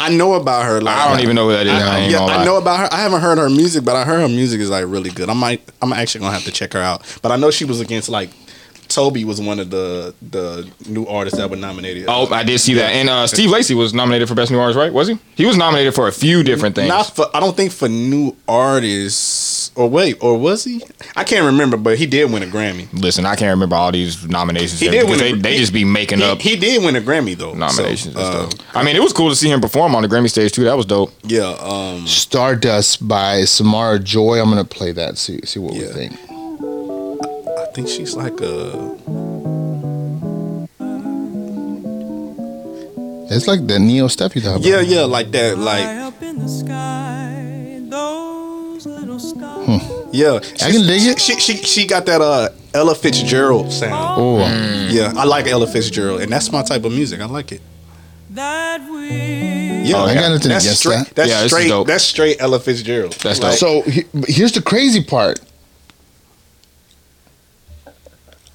I know about her. Like, I don't even know who that is. I ain't yeah. I know about her. I haven't heard her music, but I heard her music is like really good. I might. I'm actually gonna have to check her out. But I know she was against like Tobe was one of the the new artists that were nominated. Oh, I did see that. And uh, Steve Lacy was nominated for Best New Artist, right? Was he? He was nominated for a few different things. Not for. I don't think for new artists. Or wait, or was he? I can't remember, but he did win a Grammy. Listen, I can't remember all these nominations. He did win. They, a, they he- just be making he, up He did win a Grammy though. nominations. So, and uh. I mean, it was cool to see him perform on the Grammy stage too. That was dope. yeah. Um. Stardust by Samara Joy. I'm gonna play that. See see what we Yeah. think. I think she's like a. It's like the Neo stuff you talk about. Yeah, yeah, like that. Like yeah. I can dig it. She she she got that uh Ella Fitzgerald sound. Oh, Yeah, I like Ella Fitzgerald, and that's my type of music. I like it. That we Yeah, Oh, I got nothing that's against straight, that. That's Yeah, this is straight. dope. That's straight Ella Fitzgerald. That's Like, dope. so he, but here's the crazy part.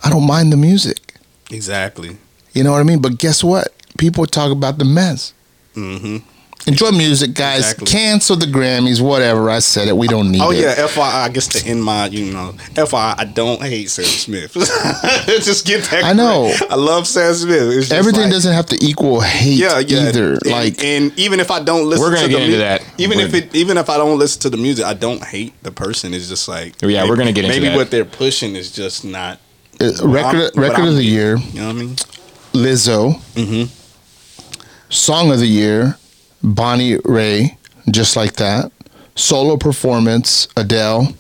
I don't mind the music. Exactly. You know what I mean? But guess what? People talk about the mess. hmm Enjoy music, guys. Exactly. Cancel the Grammys, whatever. I said it. We don't need Oh it. Oh, yeah, FYI, I guess to end my, you know, FYI, I don't hate Sam Smith. just get that. I know. correct. I love Sam Smith. It's just Everything like- doesn't have to equal hate yeah, yeah. either. And, like and even if I don't listen, We're gonna to get the into mu- that. Even if We're- it, even if I don't listen to the music, I don't hate the person. It's just like, Yeah, maybe- we're gonna get into maybe that. what they're pushing is just not uh, record I'm- what record I'm of the getting. year, You know what I mean? Lizzo. Mm-hmm. Song of the year, Bonnie Raitt. Just like that. Solo performance, Adele.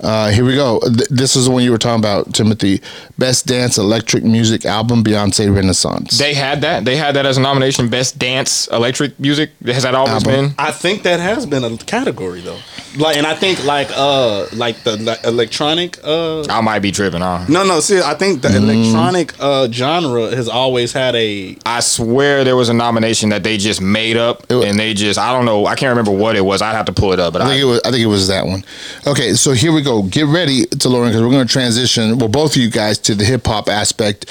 Uh, here we go. Th- this is the one you were talking about, Timothy. Best dance electric music album, Beyonce Renaissance. They had that. They had that as a nomination. Best dance electric music. Has that always Album. been? I think that has been a category though. Like, and I think like uh like the like, electronic uh I might be tripping, huh? no no see I think the electronic uh genre has always had a I swear there was a nomination that they just made up, wa- and they just I don't know. I can't remember what it was. I'd have to pull it up, but I I, think it was. I think it was that one. Okay, so here we go. Get ready to Lauren because we're going to transition. Well, both of you guys to the hip hop aspect.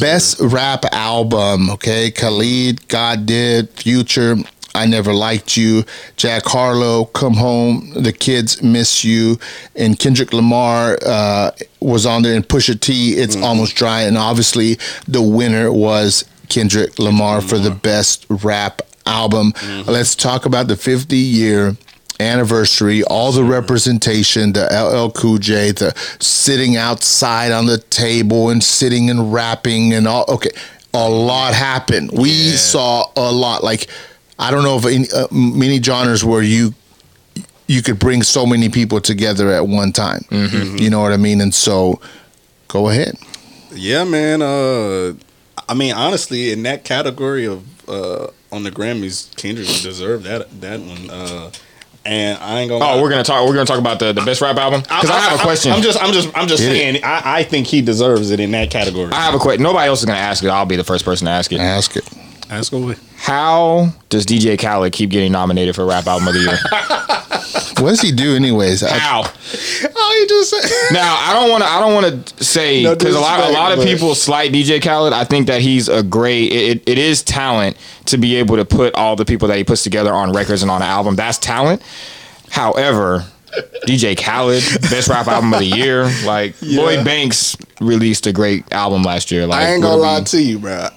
Best rap album. Okay, Khaled, God did, Future. I never liked you. Jack Harlow, Come Home. The Kids Miss You, and Kendrick Lamar uh, was on there. And Pusha T, It's mm. Almost Dry. And obviously, the winner was Kendrick Lamar for the mm-hmm. best rap album. Mm-hmm. Let's talk about the 50 year anniversary, all the representation, the LL Cool J, the sitting outside on the table and sitting and rapping and all. Okay, a lot happened. We saw a lot. Like I don't know if any, uh, many genres where you you could bring so many people together at one time. Mm-hmm. You know what I mean? And so, go ahead. Yeah, man. Uh, I mean, honestly, in that category of uh, on the Grammys, Kendrick deserved that that one. Uh, and I ain't gonna. Oh, lie. we're gonna talk. We're gonna talk about the, the best rap album because I, have a question. I'm just, I'm just, I'm just Hit it. saying. I, I think he deserves it in that category. I have a question. Nobody else is gonna ask it. I'll be the first person to ask it. Ask it. Let's go with. How does DJ Khaled keep getting nominated for Rap Album of the Year? What does he do, anyways? I- How? Oh, he just. Now I don't want to. I don't want to say No because a lot, a lot of people slight DJ Khaled. I think that he's a great. It, it is talent to be able to put all the people that he puts together on records and on an album. That's talent. However, DJ Khaled, best rap album of the year. Like Lloyd Banks released a great album last year. Like I ain't gonna lie to you, bro.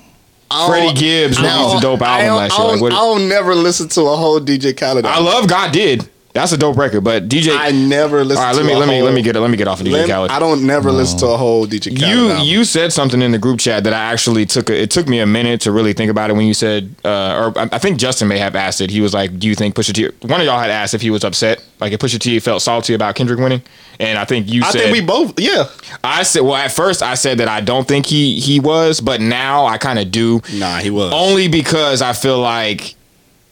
Freddie Gibbs released a dope album last year. don't, Like, what, I don't never listen to a whole DJ Khaled. I love God did. That's a dope record, but DJ. I never listen. all right, to let me let me whole, let me get it. Let me get off of DJ let- Khaled. I don't never listen to a whole DJ Khaled. you album. you said something in the group chat that I actually took. A, it took me a minute to really think about it when you said, uh, or I I think Justin may have asked it. He was like, "Do you think Pusha T?" One of y'all had asked if he was upset, like if Pusha T felt salty about Kendrick winning, and I think you I said think we both. Yeah. I said, well, at first I said that I don't think he he was, but now I kind of do. Nah, he was. Only because I feel like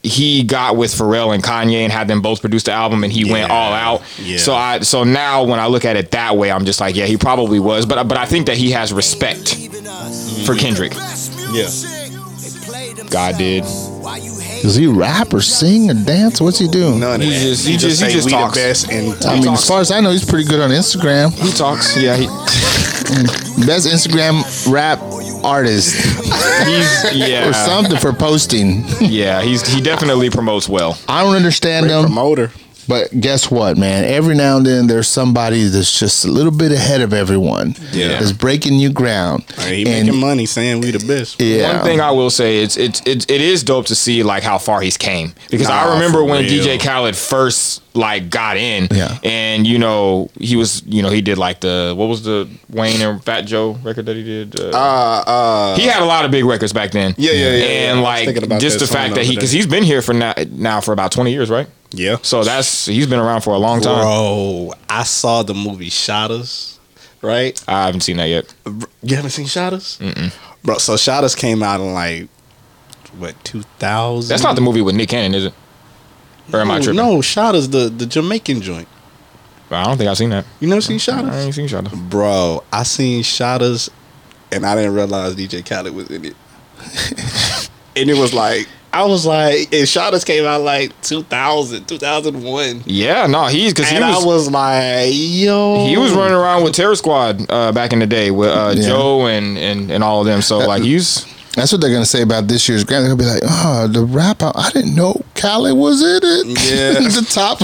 he got with Pharrell and Kanye and had them both produce the album and he went all out. Yeah. So I so now when I look at it that way, I'm just like, yeah, he probably was. But but I think that he has respect for Kendrick. Yeah. God did. Does he rap or sing or dance? What's he doing? None of He that. just- he just- he just talks. best and I mean, talks. as far as I know, he's pretty good on Instagram. He talks. Yeah, he, Best Instagram rap artist he's yeah or something for posting. yeah he's he definitely promotes well. I don't understand them, promoter. But guess what, man? Every now and then, there's somebody that's just a little bit ahead of everyone. Yeah. that's breaking new ground. He And- making money saying we the best. Yeah. One thing I will say it's it's it's it is dope to see like how far he's came because Nah, I remember when real. DJ Khaled first like got in Yeah. and you know he was you know he did like the what was the Wayne and Fat Joe record that he did uh, Uh, uh, he had a lot of big records back then Yeah, yeah, yeah, yeah. and I was like just the fact that he because he's been here for now, now for about 20 years right yeah. so that's he's been around for a long time Bro, I saw the movie Shottas, right? I haven't seen that yet You haven't seen Shottas? Mm-mm. Bro, so Shottas came out in like, what, 2000? that's not the movie with Nick Cannon is it or am I no, tripping No, Shottas, the, the Jamaican joint. I don't think I've seen that You never seen Shottas? I Shottas? ain't seen Shadow Bro, I seen Shottas and I didn't realize DJ Khaled was in it. and it was like, I was like, and Shottas came out like 2000, 2001. yeah no he's because he was I was like, yo. He was running around with Terror Squad uh, back in the day with uh, Yeah. Joe and, and and all of them. So like he's That's what they're gonna say about this year's Grammy. They're gonna be like, "Oh, the rap! I I didn't know Khaled was in it. Yeah. the top."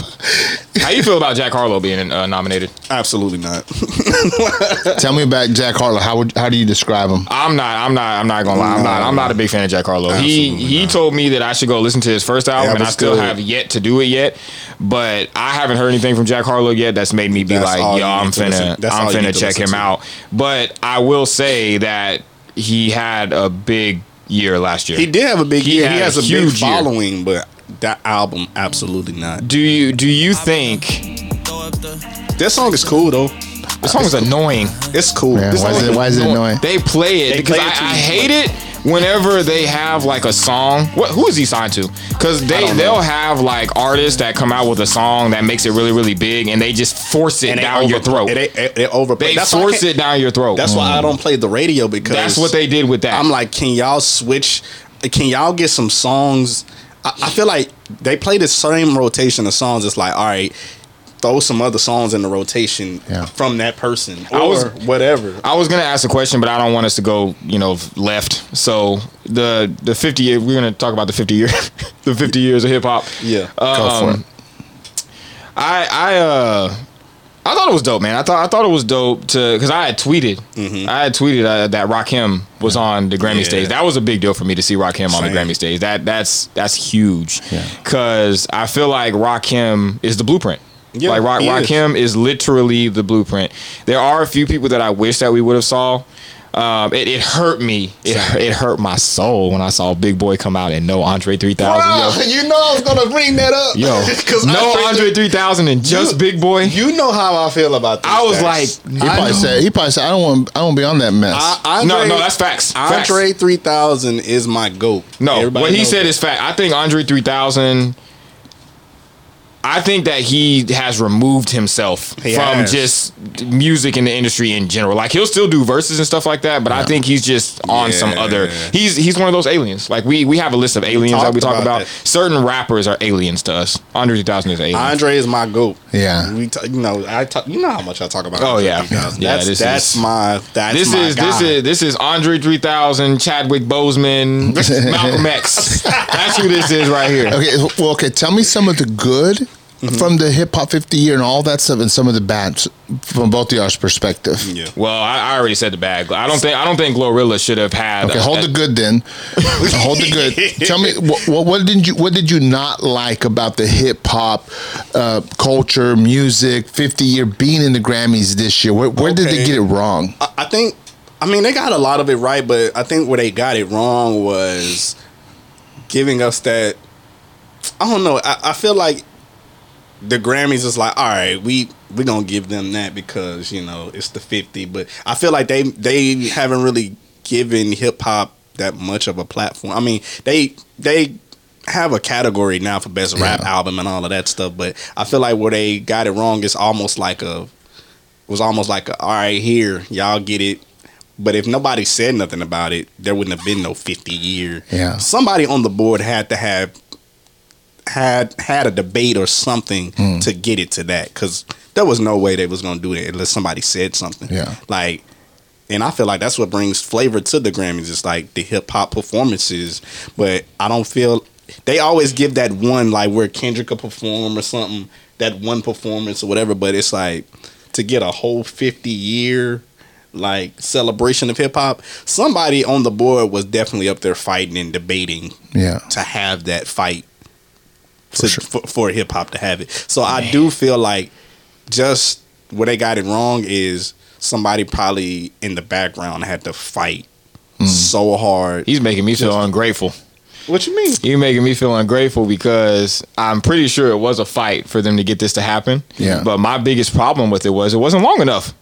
how you feel about Jack Harlow being uh, nominated? Absolutely not. Tell me about Jack Harlow. How would how do you describe him? I'm not. I'm not. I'm not gonna lie. I'm not. I'm not a big fan of Jack Harlow. He Absolutely he not. told me that I should go listen to his first album, Yeah, and I still still- have yet to do it yet. But I haven't heard anything from Jack Harlow yet. That's made me be That's like, yo, I'm need to listen- finna, I'm finna need to check him to. out. But I will say that he had a big year last year. He did have a big He year. He has a a, big huge year. following, but that album, absolutely not. Do you do you think This song is cool though. this song is annoying? It's cool. Yeah, This why is it why is it annoying? They play it They because play I, it too I hate it whenever they have like a song. What who is he signed to? Because they they'll have like artists that come out with a song that makes it really really big, and they just force it And they down your throat. and They, they, they overplay. They that's why I force it down your throat. That's why I mm. don't play the radio because That's what they did with that. I'm like, can y'all switch? Can y'all get some songs? I, I feel like they play the same rotation of songs. It's like, all right, throw some other songs in the rotation Yeah. from that person I or was- whatever. I was gonna ask a question, but I don't want us to go, you know, left. So the the fifty year, we're gonna talk about the fifty year, the fifty years of hip hop. Yeah. Um. I I uh I thought it was dope, man. I thought I thought it was dope to because I had tweeted, I had tweeted uh, that Rakim was on the Grammy Mm-hmm. Yeah. stage. That was a big deal for me to see Rakim on the Grammy stage. That that's that's huge Yeah. because I feel like Rakim is the blueprint. Yeah, like Rock is. Rakim is literally the blueprint. There are a few people that I wish that we would have saw. Um, it, it hurt me. It, it hurt my soul when I saw Big Boi come out and no Andre 3000. you know I was gonna bring that up. Yo, yo, 'Cause no Andre- Andre 3000 and just You- Big Boi. You know how I feel about. These I was facts. like, He probably said he probably said I don't want I don't to be on that mess. I, Andre, no, no, that's facts. Facts. Andre three thousand is my goat. No, Everybody what he said that. is fact. I think Andre 3000. I think that he has removed himself He from has. just music in the industry in general. Like he'll still do verses and stuff like that, but I think he's just on some other. He's he's one of those aliens. Like we we have a list of aliens that we talk about about. Certain rappers are aliens to us. Andre 3000 is an alien. Andre is my goat. Yeah. we t- you know I talk, you know how much I talk about. Oh, Andre yeah. 3000. Yeah, that's this that's is- my that's this my is this is this is Andre 3000, Chadwick Boseman, Malcolm X. That's who this is right here. okay, well, okay. Tell me some of the good Mm-hmm. from the hip hop 50 year and all that stuff, and some of the bad from both of y'all's perspective. yeah. Well, I, I already said the bad. I don't think I don't think Glorilla should have had. Okay, a- hold the good then. hold the good. Tell me what, what, did you what did you not like about the hip hop uh, culture, music, 50 year being in the Grammys this year? Where, where did they get it wrong? I, I think I mean they got a lot of it right, but I think where they got it wrong was giving us that. I don't know. I, I feel like the Grammys is like, all right, we we gonna give them that because you know it's the fifty. But I feel like they they haven't really given hip hop that much of a platform. I mean, they they have a category now for best rap Yeah. album and all of that stuff, but I feel like where they got it wrong is almost like a was almost like a, all right here y'all get it. But if nobody said nothing about it, there wouldn't have been no fifty year. Yeah. somebody on the board had to have had had a debate or something Hmm. to get it to that because there was no way they was gonna do it unless somebody said something. Yeah. like, and I feel like that's what brings flavor to the Grammys. It's like the hip hop performances, but I don't feel they always give that one like where Kendrick could perform or something, that one performance or whatever. But it's like to get a whole fifty year like celebration of hip hop. Somebody on the board was definitely up there fighting and debating Yeah. to have that fight For sure. for, for hip hop to have it. So I do feel like just where they got it wrong is somebody probably in the background had to fight Hmm. so hard. He's making me feel ungrateful. What you mean? You're making me feel ungrateful because I'm pretty sure it was a fight for them to get this to happen. Yeah. But my biggest problem with it was it wasn't long enough.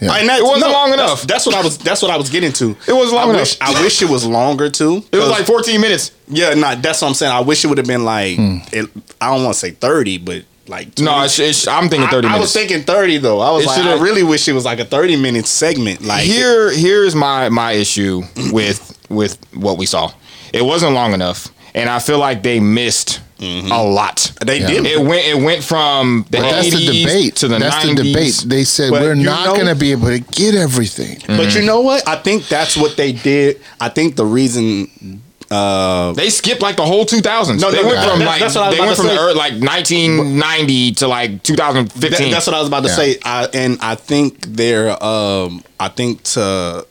Yeah. And that- It wasn't long enough. That's what I was. That's what I was getting to. It wasn't long I enough. Wish, I wish it was longer too. It was like 14 minutes. yeah, nah, that's what I'm saying. I wish it would have been like. Hmm. It, I don't want to say thirty, but like No, it's, it's, I'm thinking 30 I, I was thinking thirty though. I was It like, I really wish it was like a thirty minute segment. Like Here, here's my my issue with with what we saw. It wasn't long enough, and I feel like they missed a lot. they Yeah. did. It went it went from the But that's 80s the debate. to the that's 90s. the debate. They said But we're not going to be able to get everything. But you know what? I think that's what they did. I think the reason. Uh, They skipped like the whole 2000s. No, they no, went from like that's what I was they went from the like 1990 to like 2015. that- that's what I was about to Yeah. say. I, and I think they're. Um, I think to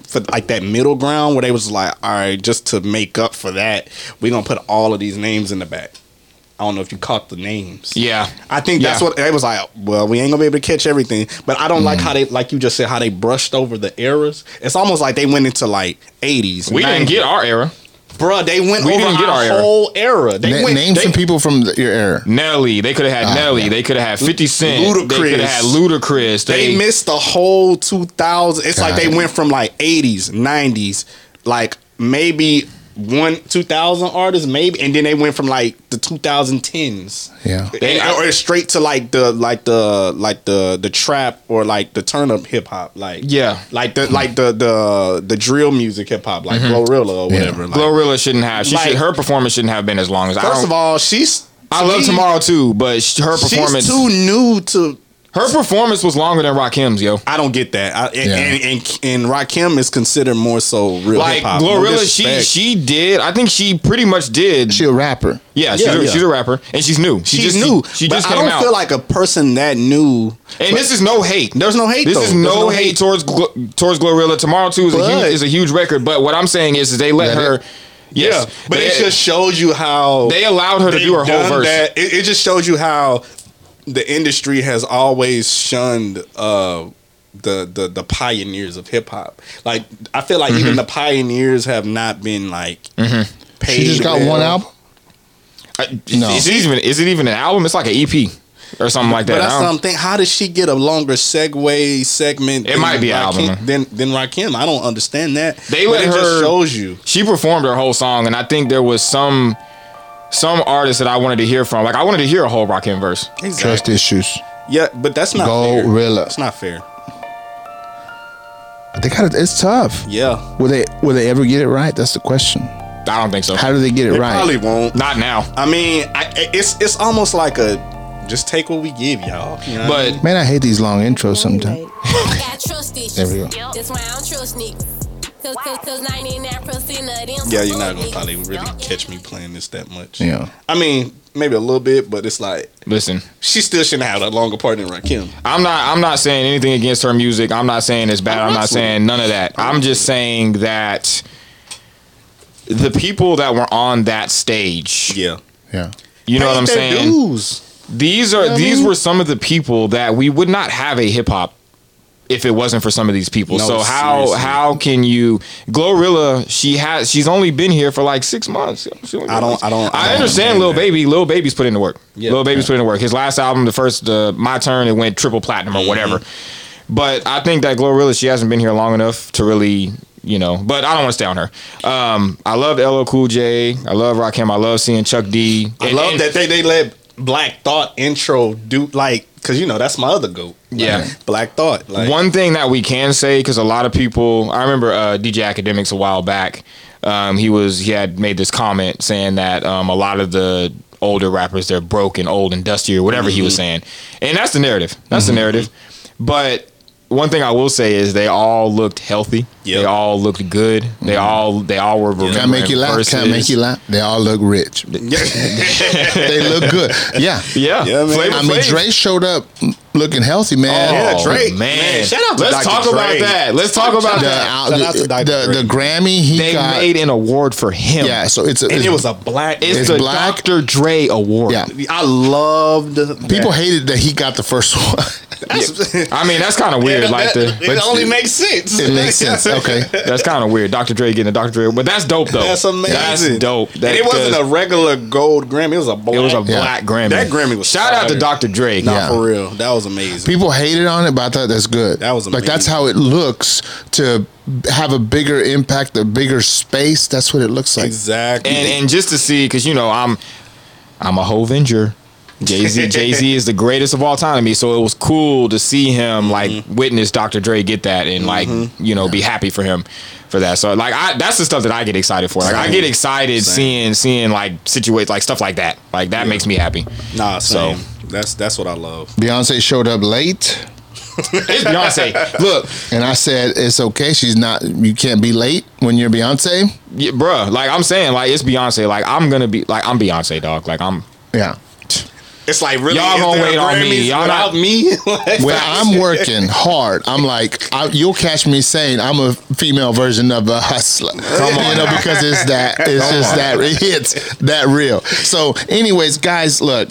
for like that middle ground where they was like, all right, just to make up for that, we're gonna put all of these names in the back. I don't know if you caught the names. yeah, I think that's Yeah. what they was like. Well, we ain't gonna be able to catch everything, but I don't like mm. how they, like you just said, how they brushed over the eras. It's almost like they went into like eighties. we didn't get our era. Bruh, they went We over didn't get our, our whole era. They Na- went, name they, some people from the, your era. Nelly, they could have had Ah, Nelly. yeah. They could have had 50 Cent. They could Ludacris. have had Ludacris. They missed the whole 2000. It's like they went from like 80s, 90s, like maybe one 2000 artists, maybe, and then they went from like the 2010s. Yeah. They- or straight to like the like the like the the trap or like the turn up hip hop like Yeah. like the like the the the drill music hip hop like mm-hmm. Glorilla or whatever like, Glorilla shouldn't have. She Like- should, her performance shouldn't have been as long as I first of all she's I love she- Tomorrow too, but her performance she's too new to her performance was longer than Rakim's, yo. I don't get that. I, and, Yeah. and, and and Rakim is considered more so real Like hip hop. No Glorilla, she she did. I think she pretty much did. She a rapper. yeah, she's, Yeah, a, yeah. she's a rapper and she's new. She she's just new. She, she but just I don't out. feel like a person that new. and this is no hate. There's no hate. This though. is There's no, hate, towards towards Glorilla. Tomorrow too is a huge is a huge record. But what I'm saying is, is they let Let her. it- Yes, Yeah, but they, it just shows you how they allowed her to do her whole verse. That. It, it just shows you how the industry has always shunned uh, the the the pioneers of hip hop. Like I feel like even the pioneers have not been like paid. She just got well. one album. I- No. Is it even is it even an album? It's like an EP or something like that. But I that's don't- something. How does she get a longer segue segment? It might be an Rakim- album. Than than Rakim. I don't understand that. They But let it just her- shows you. she performed her whole song, and I think there was some some artists that I wanted to hear from. Like I wanted to hear a whole Rakim verse. Trust issues. Yeah, but that's not fair. Gorilla. That's not fair. But they got it. It's tough. Yeah. Will they? Will they ever get it right? That's the question. I don't think so. How do they get it They right? probably won't. Not now. I mean, I, it's it's almost like a just take what we give y'all. You know what I But mean? Man, I hate these long intros sometimes. I got trust issues. There we go. That's why I don't trust niggas. Cause, cause, cause 99% of them yeah, you're not gonna probably really catch me playing this that much. Yeah. I mean, maybe a little bit, but it's like listen, she still shouldn't have a longer part than Rakim. I'm not I'm not saying anything against her music. I'm not saying it's bad. I'm not saying none of that. I'm just saying that the people that were on that stage, Yeah. Yeah. you know what I'm saying? dues. These are these were some of the people that we would not have a hip hop if it wasn't for some of these people. No, so how seriously. how can you Glorilla? She has she's only been here for like six months. I don't- I don't- I I, don't understand, understand Lil that. Baby. Lil Baby's put in the work. Yeah. Lil Baby's Yeah. put in the work. His last album, the first, uh, My Turn, it went triple platinum or whatever. Mm-hmm. But I think that Glorilla, she hasn't been here long enough to really. You know, but I don't want to stay on her. Um, I love LL Cool J. I love Rakim. I love seeing Chuck D. I And- love and- that they, they let Black Thought intro do like because you know that's my other goat. Like, Yeah. Black Thought. Like One thing that we can say, because a lot of people, I remember uh, DJ Akademiks a while back. Um, he was he had made this comment saying that um, a lot of the older rappers they're broken, old, and dusty, or whatever he was saying, and that's the narrative. That's the narrative. But one thing I will say is they all looked healthy. Yep. They all looked good. They all they all were. Can't Mm-hmm. make you laugh. Can't make you laugh. They all look rich. they look good. Yeah. Yeah, Yeah, man. Flavor I mean, Flav. Dre showed up looking healthy, man. Yeah, Drake. man. Man, shout out to Let's Dr. talk Dre. about that. Let's talk about The, that. out- Shout out to the, Dr. the, Dre. the Grammy he They got. made an award for him. yeah, so it's, a, and it's it was a black. It's, It's the black. Dr. Dre Award. Yeah. I loved people that. hated that he got the first one. That's- I mean, that's kind of weird. Yeah, like that- the, it only makes sense. it makes sense. Okay. that's kind of weird. Dr. Dre getting a Dr. Dre, but that's dope though. That's amazing. That's dope. And That, it wasn't a regular gold Grammy. It was a black. It was a Yeah. black Grammy. That Grammy was Shout out to. Dr. Dre. Nah, Yeah. for real. That was amazing. People hated on it, but I thought that's good. That was like that's how it looks to have a bigger impact, a bigger space. That's what it looks like. exactly. And and just to see, because you know I'm I'm a Hovenger. Jay Z Jay Z is the greatest of all time to me. So it was cool to see him like Mm-hmm. witness Dr. Dre get that and like you know be happy for him for that. So like I that's the stuff that I get excited for. Like I get excited Same. seeing seeing like situations like stuff like that. Like that makes me happy. nah, So- same. that's that's what I love. Beyonce showed up late, It's Beyonce. Look, and I said it's okay. She's not. You can't be late when you're Beyonce. yeah, bruh, like I'm saying, like it's Beyonce. Like I'm gonna be like I'm Beyonce, dog. Like I'm Yeah. It's like really. Y'all gonna wait on me. Y'all without not- me. Like, When I'm working hard, I'm like, I, you'll catch me saying I'm a female version of a hustler. Come on, you know, because it's that, it's just that it hits that real. So, anyways, guys, look,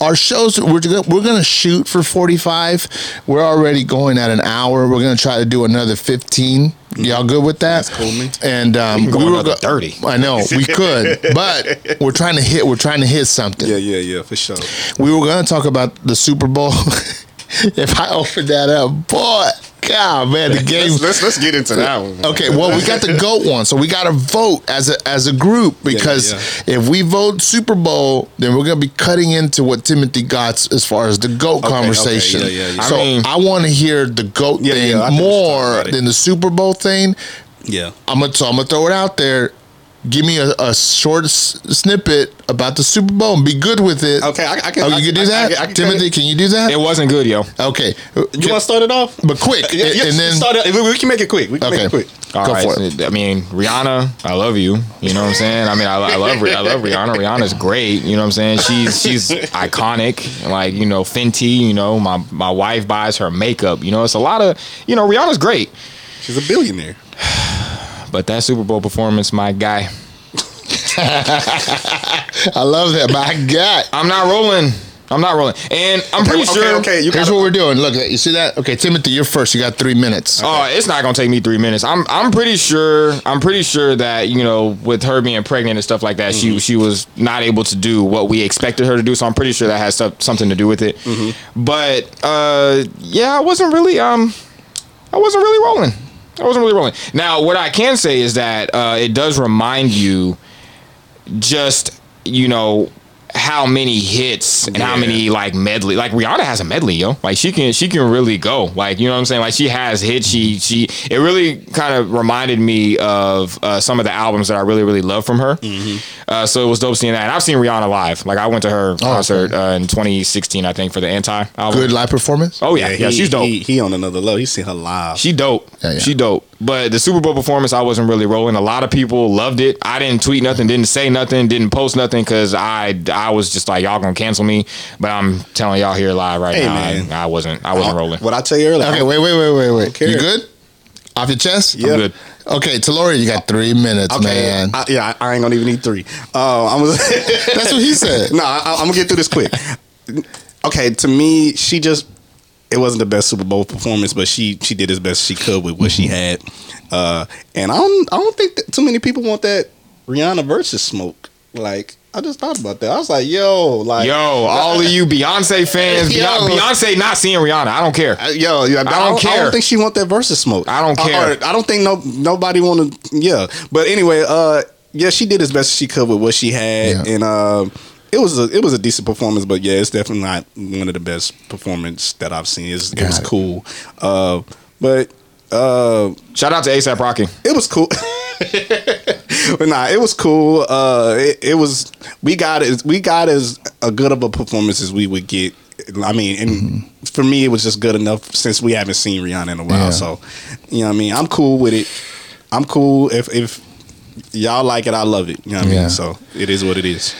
our shows we're gonna, we're gonna shoot for 45. We're already going at an hour. We're gonna try to do another 15. Y'all good with that? That's cool, man. And um, can go we were another go- 30. I know we could, but we're trying to hit. We're trying to hit something yeah, yeah, yeah, for sure. we were going to talk about the Super Bowl. if I opened that up, boy, God, man, the game. Let's, let's let's get into that one. Okay, well, we got the goat one, so we got to vote as a as a group because if we vote Super Bowl, then we're gonna be cutting into what Timothy got as far as the goat okay, conversation. yeah, yeah, yeah. So I mean- I want to hear the goat Yeah, thing yeah, I think we should talk more than the Super Bowl thing. Yeah. I'm gonna so I'm gonna throw it out there. Give me a, a short s- snippet about the Super Bowl and be good with it. Okay, I, I can. Oh, I you can do I- that, I can- I can- Timothy? Can you do that? it wasn't good, yo. Okay. You want to start it off? But quick, Yeah, yeah, and then start it. We, we can make it quick. We can Okay. make it quick. All Go right, for it. I mean, Rihanna, I love you. You know what I'm saying? I mean, I, I love I love Rihanna. Rihanna's great. You know what I'm saying? She's she's iconic. Like you know, Fenty. You know, my my wife buys her makeup. You know, it's a lot of you know. Rihanna's great, She's a billionaire. but that Super Bowl performance, my guy, I love that. My God, I'm not rolling. I'm not rolling, and I'm pretty okay, sure. okay, you Here's what we're doing. Look, you see that? Okay, Timothy, you're first. You got three minutes. Oh, it's not gonna take me three minutes. I'm I'm pretty sure I'm pretty sure that you know with her being pregnant and stuff like that, Mm-hmm. she she was not able to do what we expected her to do. So I'm pretty sure that has some- something to do with it. Mm-hmm. But uh, yeah, I wasn't really um I wasn't really rolling. I wasn't really rolling. Now, what I can say is that uh, it does remind you just you know how many hits and how many like medley like Rihanna has a medley yo. Like she can she can really go. Like you know what I'm saying? Like she has hits. She she it really kind of reminded me of uh, some of the albums that I really really love from her. Uh, so it was dope seeing that. And I've seen Rihanna live. Like I went to her concert uh, in 2016 I think for the anti album. Good live performance. oh yeah. Yeah, he- she's dope. He, he on another level. He seen her live. she dope. Yeah, yeah. She dope. But the Super Bowl performance, I wasn't really rolling. A lot of people loved it. I didn't tweet nothing, didn't say nothing, didn't post nothing because I I was just like y'all gonna cancel me. But I'm telling y'all here live right Hey, now, man. I, I wasn't I wasn't rolling. What I tell you earlier. Okay, wait, wait, wait, wait, wait. Okay. You good? Off your chest? Yeah. I'm good. Okay, Talori, you got three minutes, Okay, man. I, yeah, I, I ain't gonna even need three. Uh, I'm gonna, That's what he said. no, I, I'm gonna get through this quick. Okay, to me, she just it wasn't the best Super Bowl performance, but she she did as best she could with what she had. Uh, and I don't I don't think that too many people want that Rihanna versus smoke. Like I just thought about that. I was like, yo, like Yo, all of you Beyonce fans, Yo. Beyonce, not seeing Rihanna. I don't care. Uh, Yo, I, don't, I care. I don't think she want that versus smoke. I don't Uh, care. or I don't think no nobody want to. Yeah, but anyway, uh, yeah, she did as best she could with what she had, Yeah. and uh, it was a it was a decent performance. But yeah, it's definitely not one of the best performance that I've seen. It's, it was it. cool, uh, but uh, Shout out to ASAP Rocky. it was cool. but nah, it was cool. Uh, it, it was we got as we got as a good of a performance as we would get. I mean, and for me, it was just good enough since we haven't seen Rihanna in a while. Yeah. So, you know, what I mean, I'm cool with it. I'm cool if if y'all like it, I love it. You know what I Yeah. mean? So it is what it is.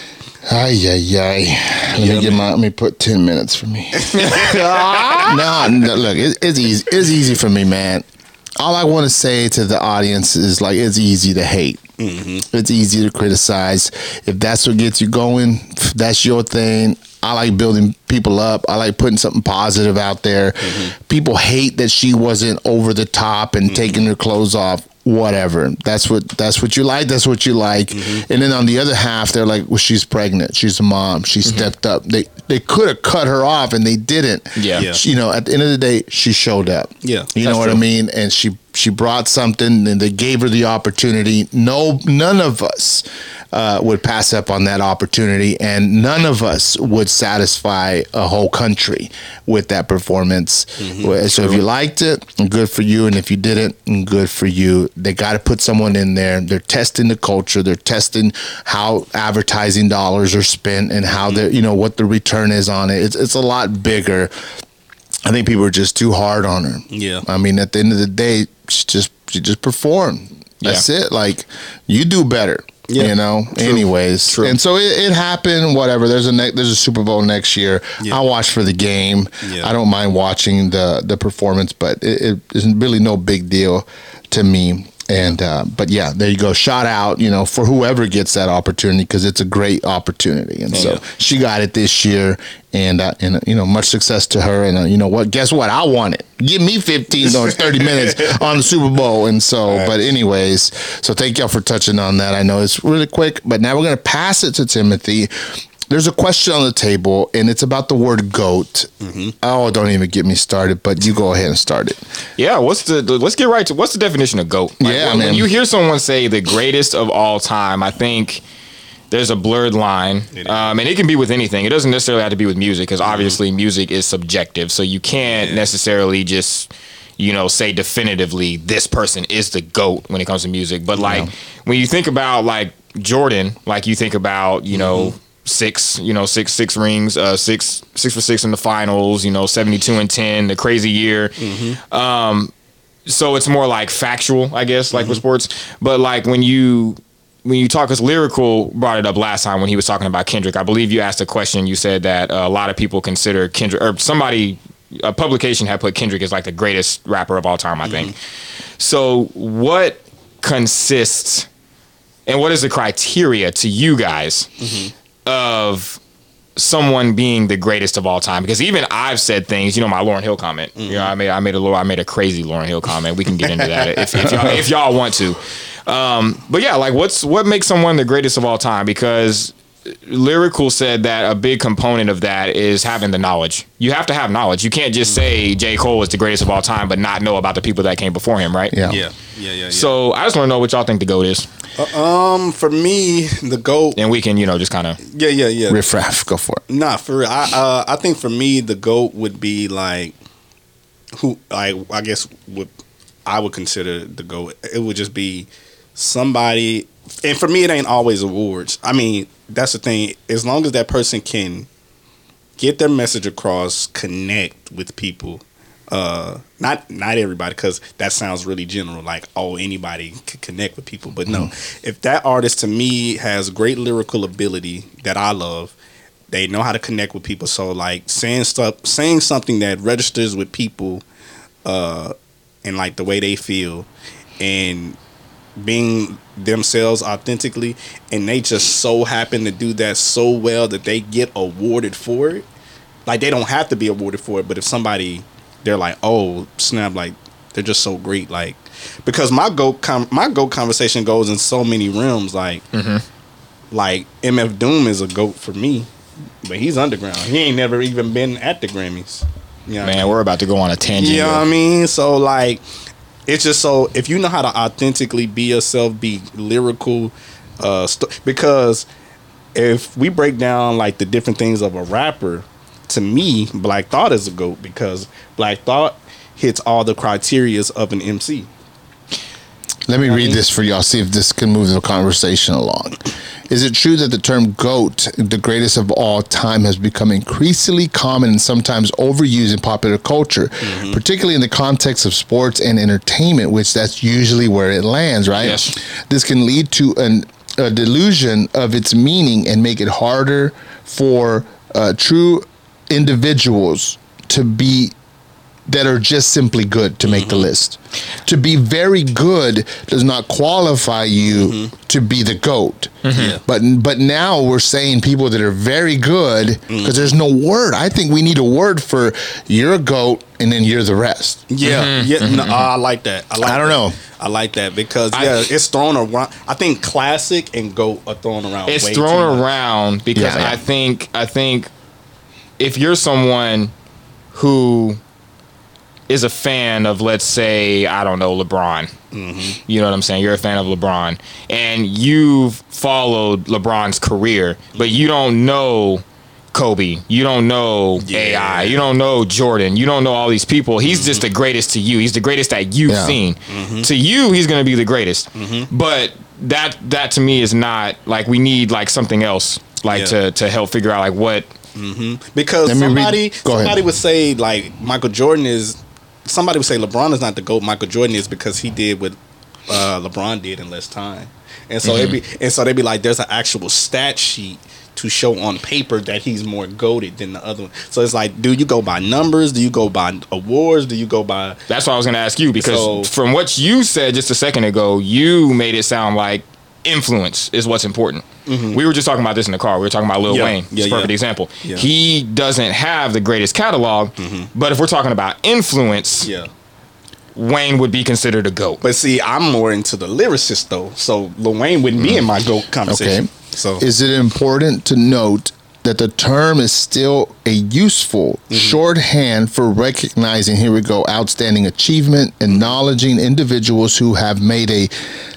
Ay, ay, ay. Let me Yeah, get my. Let me put ten minutes for me. no, no, look, it, it's easy. It's easy for me, man. All I want to say to the audience is like, it's easy to hate. Mm-hmm. It's easy to criticize. If that's what gets you going, that's your thing. I like building people up. I like putting something positive out there. Mm-hmm. People hate that she wasn't over the top and mm-hmm. taking her clothes off. Whatever. That's what that's what you like. That's what you like. Mm-hmm. And then on the other half, they're like, "Well, she's pregnant. She's a mom. She mm-hmm. stepped up." They they could have cut her off, and they didn't. Yeah. Yeah. She- you know, at the end of the day, she showed up. Yeah, you know that's what I mean. And she she brought something, and they gave her the opportunity. No, none of us uh, would pass up on that opportunity, and none of us would satisfy a whole country with that performance. Mm-hmm. So if you liked it, good for you, and if you didn't, good for you. They got to put someone in there. They're testing the culture. They're testing how advertising dollars are spent and how Mm-hmm. they you know what the return is on it. It's it's a lot bigger. I think people are just too hard on her. Yeah. I mean, at the end of the day, she just she just performed. That's it. Like you do better. Yeah. You know. Anyways, True. and so it, it happened. Whatever. There's a ne- there's a Super Bowl next year. Yeah. I watch for the game. Yeah. I don't mind watching the the performance, but it, it isn't really no big deal to me. And uh, but yeah, there you go. Shout out, you know, for whoever gets that opportunity because it's a great opportunity. And so Yeah. she got it this year, and uh, and uh, you know, much success to her. And uh, you know what? Guess what? I want it. Give me fifteen or thirty minutes on the Super Bowl. And so, but anyways, so thank y'all for touching on that. I know it's really quick, but now we're gonna pass it to Timothy. There's a question on the table, and it's about the word "goat." Mm-hmm. Oh, don't even get me started. But you go ahead and start it. Yeah, what's the let's get right to what's the definition of goat? Like, Yeah, when, when man. you hear someone say the greatest of all time, I think there's a blurred line, um, and it can be with anything. It doesn't necessarily have to be with music because mm-hmm. obviously music is subjective, so you can't necessarily just you know say definitively this person is the goat when it comes to music. But like when you think about like Jordan, like you think about you know. Mm-hmm. Six, you know, six six rings, uh, six six for six in the finals. You know, seventy two and ten, the crazy year Um, so it's more like factual, I guess, like with sports. But like when you when you talk, because lyrical brought it up last time when he was talking about Kendrick. I believe you asked a question. You said that uh, a lot of people consider Kendrick, or somebody, a publication had put Kendrick as like the greatest rapper of all time. I think. So what consists, and what is the criteria to you guys of someone being the greatest of all time because even I've said things, you know, my Lauryn Hill comment. You know, I made I made a I made a crazy Lauryn Hill comment. We can get into that if, if, y'all, if y'all want to. Um, but yeah, like what's what makes someone the greatest of all time? Because lyrical said that a big component of that is having the knowledge. You have to have knowledge. You can't just say J. Cole is the greatest of all time, but not know about the people that came before him, right? Yeah. Yeah, yeah, yeah. yeah. So I just want to know what y'all think the goat is, um, for me, the goat. and we can, you know, just kind of. Yeah, yeah, yeah. Riff raff, go for it. Nah, for real. I uh, I think for me the goat would be like who like I guess would I would consider the goat. It would just be somebody and for me it ain't always awards. I mean, that's the thing. As long as that person can get their message across, connect with people. Uh, not not everybody because that sounds really general. Like oh, anybody can connect with people, but no. If that artist to me has great lyrical ability that I love, they know how to connect with people. So like saying stuff, saying something that registers with people, uh, and like the way they feel, and being themselves authentically, and they just so happen to do that so well that they get awarded for it. Like they don't have to be awarded for it, but if somebody they're like, oh snap, like they're just so great, like because my go com- my go conversation goes in so many realms, like mm-hmm. like MF Doom is a goat for me, but he's underground. He ain't never even been at the Grammys. You know what I Man, we're about to go on a tangent. you know what I mean? So like, it's just so if you know how to authentically be yourself, be lyrical, uh, st- because if we break down like the different things of a rapper, to me, Black Thought is a goat because Black Thought hits all the criterias of an MC. Let me read this for y'all, see if this can move the conversation along. Is it true that the term GOAT, the greatest of all time, has become increasingly common and sometimes overused in popular culture, particularly in the context of sports and entertainment, which that's usually where it lands, right? Yes. This can lead to an, a delusion of its meaning and make it harder for uh, true individuals to be that are just simply good to make the mm-hmm. list. To be very good does not qualify you mm-hmm. to be the goat. Mm-hmm. Yeah. But but now we're saying people that are very good mm. because there's no word. I think we need a word for you're a goat and then you're the rest. Yeah, yeah. No, I like that. I like. I don't that. know. I like that because yeah, it's thrown around. I think classic and goat are thrown around. it's way too thrown much. around because Yeah, yeah. I think I think if you're someone who is a fan of let's say I don't know LeBron, Mm-hmm. you know what I'm saying? You're a fan of LeBron, and you've followed LeBron's career, but you don't know. Kobe, you don't know Yeah. AI, you don't know Jordan, you don't know all these people. He's just the mm-hmm. greatest to you. He's the greatest that you've Yeah. seen. Mm-hmm. To you, he's gonna be the greatest. Mm-hmm. But that that to me is not like we need like something else like Yeah. to to help figure out like what because Let me read- somebody ahead. somebody would say like Michael Jordan is somebody would say LeBron is not the goat. Michael Jordan is because he did what uh, LeBron did in less time, and so Mm-hmm. they be and so they'd be like there's an actual stat sheet to show on paper that he's more goaded than the other one. So it's like, do you go by numbers? Do you go by awards? Do you go by That's what I was gonna ask you because So- from what you said just a second ago, you made it sound like influence is what's important. We were just talking about this in the car. We were talking about Lil Mm-hmm. Yeah, Wayne. yeah, It's a perfect yeah. example. Yeah. Mm-hmm. He doesn't have the greatest catalog, but if we're talking about influence, yeah? Wayne would be considered a goat. But see, I'm more into the lyricist though, so Lil Wayne wouldn't be in my goat conversation. Okay. So Is it important to note that the term is still a useful mm-hmm. shorthand for recognizing, here we go, outstanding achievement, acknowledging individuals who have made a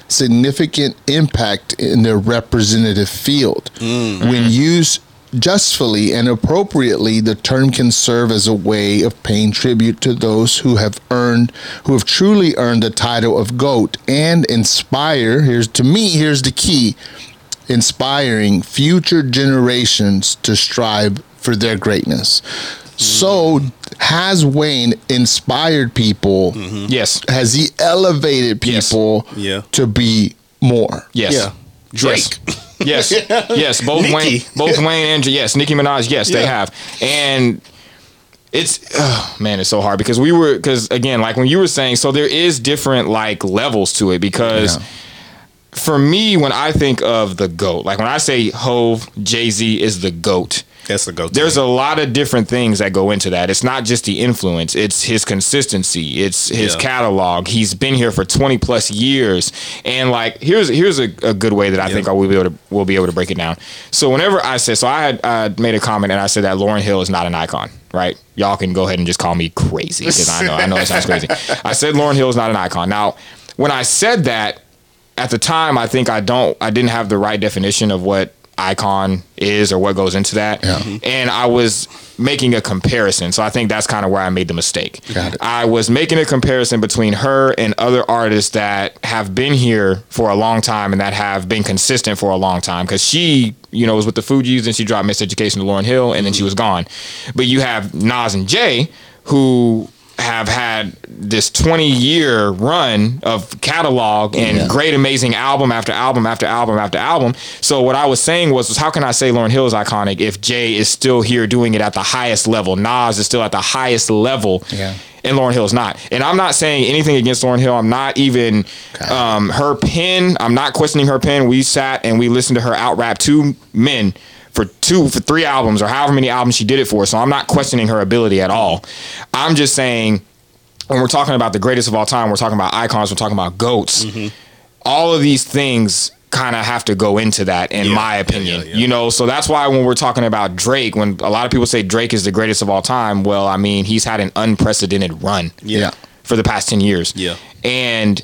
significant impact in their representative field? Mm. When mm. used justfully and appropriately, the term can serve as a way of paying tribute to those who have earned, who have truly earned the title of GOAT and inspire. Here's to me, here's the key inspiring future generations to strive for their greatness. So, has Wayne inspired people? Mm-hmm. Yes. Has he elevated Yes. people Yeah. to be more? Yes. Yeah. Drake. Yes. Yes. yes. Both Nicki. Wayne, both Wayne and yes, Nicki Minaj. Yes, they have. And it's oh, man, it's so hard because we were because again, like when you were saying, so there is different like levels to it because. Yeah. For me, when I think of the GOAT, like when I say Hove, Jay Z is the GOAT, That's the go-to. There's a lot of different things that go into that. It's not just the influence, it's his consistency, it's his Yeah. catalog. He's been here for 20 plus years. And like here's here's a, a good way that I think I will be able to will be able to break it down. So whenever I said so I had uh, made a comment and I said that Lauryn Hill is not an icon, right? Y'all can go ahead and just call me crazy because I know I know it sounds crazy. I said Lauryn Hill is not an icon. Now, when I said that at the time, I think I don't, I didn't have the right definition of what icon is or what goes into that, mm-hmm. and I was making a comparison. So I think that's kind of where I made the mistake. I was making a comparison between her and other artists that have been here for a long time and that have been consistent for a long time. Because she, you know, was with the Fugees and she dropped Miseducation to Lauryn Hill and then she mm-hmm. was gone. But you have Nas and Jay who have had this 20 year run of catalog and great amazing album after album after album after album so what i was saying was, was how can i say lauryn hill is iconic if jay is still here doing it at the highest level nas is still at the highest level Yeah. and Lauryn Hill is not. And I'm not saying anything against Lauryn Hill. I'm not even um, her pen. I'm not questioning her pen. We sat and we listened to her out rap two men for two for three albums or however many albums she did it for. So I'm not questioning her ability at all. I'm just saying when we're talking about the greatest of all time, we're talking about icons, we're talking about goats. Mm-hmm. All of these things kind of have to go into that, in Yeah, my opinion. yeah, yeah. You know, so that's why when we're talking about Drake, when a lot of people say Drake is the greatest of all time, well, I mean, he's had an unprecedented run Yeah. for the past 10 years. Yeah. And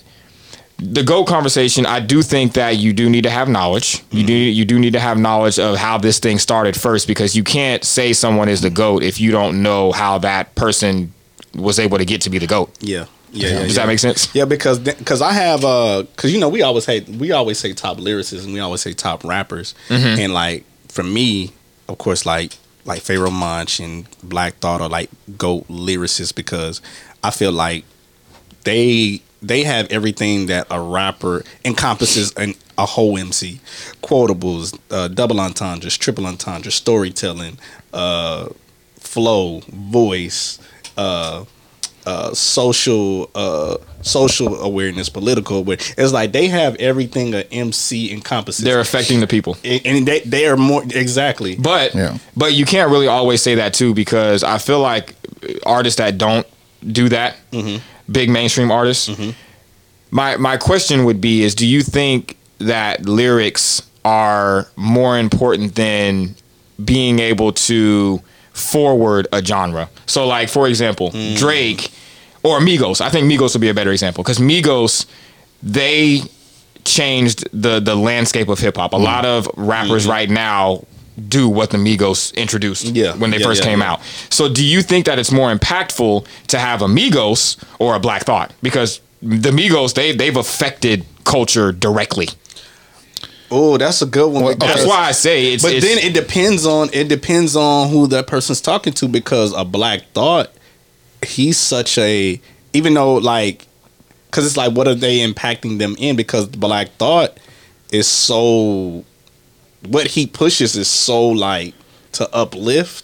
the GOAT conversation, I do think that you do need to have knowledge. You do you do need to have knowledge of how this thing started first because you can't say someone is the GOAT if you don't know how that person was able to get to be the GOAT. Yeah. Yeah, yeah, Does yeah. that make sense? Yeah, because because I have uh because you know we always say we always say top lyricists and we always say top rappers Mm-hmm. and like for me of course like like Pharoahe Monch and Black Thought are like goat lyricists because I feel like they they have everything that a rapper encompasses an, a whole MC quotables uh, double entendres triple entendres storytelling uh flow voice uh uh, social uh, social awareness, political awareness. It's like they have everything a MC encompasses. They're affecting the people. and and they they are more exactly. But Yeah. but you can't really always say that too because I feel like artists that don't do that, big mainstream artists. Mm-hmm. My my question would be is do you think that lyrics are more important than being able to forward a genre? So like for example, hmm. Drake or Migos. I think Migos would be a better example cuz Migos they changed the the landscape of hip hop. A hmm. lot of rappers hmm. right now do what the Migos introduced Yeah, when they yeah, first yeah, came out. So do you think that it's more impactful to have a Migos or a Black Thought? Because the Migos they they've affected culture directly. Oh, that's a good one. Well, That's why I say it's but it's, then it depends on it depends on who that person's talking to because a Black Thought, he's such a even though like because it's like what are they impacting them in because the Black Thought is so what he pushes is so like to uplift.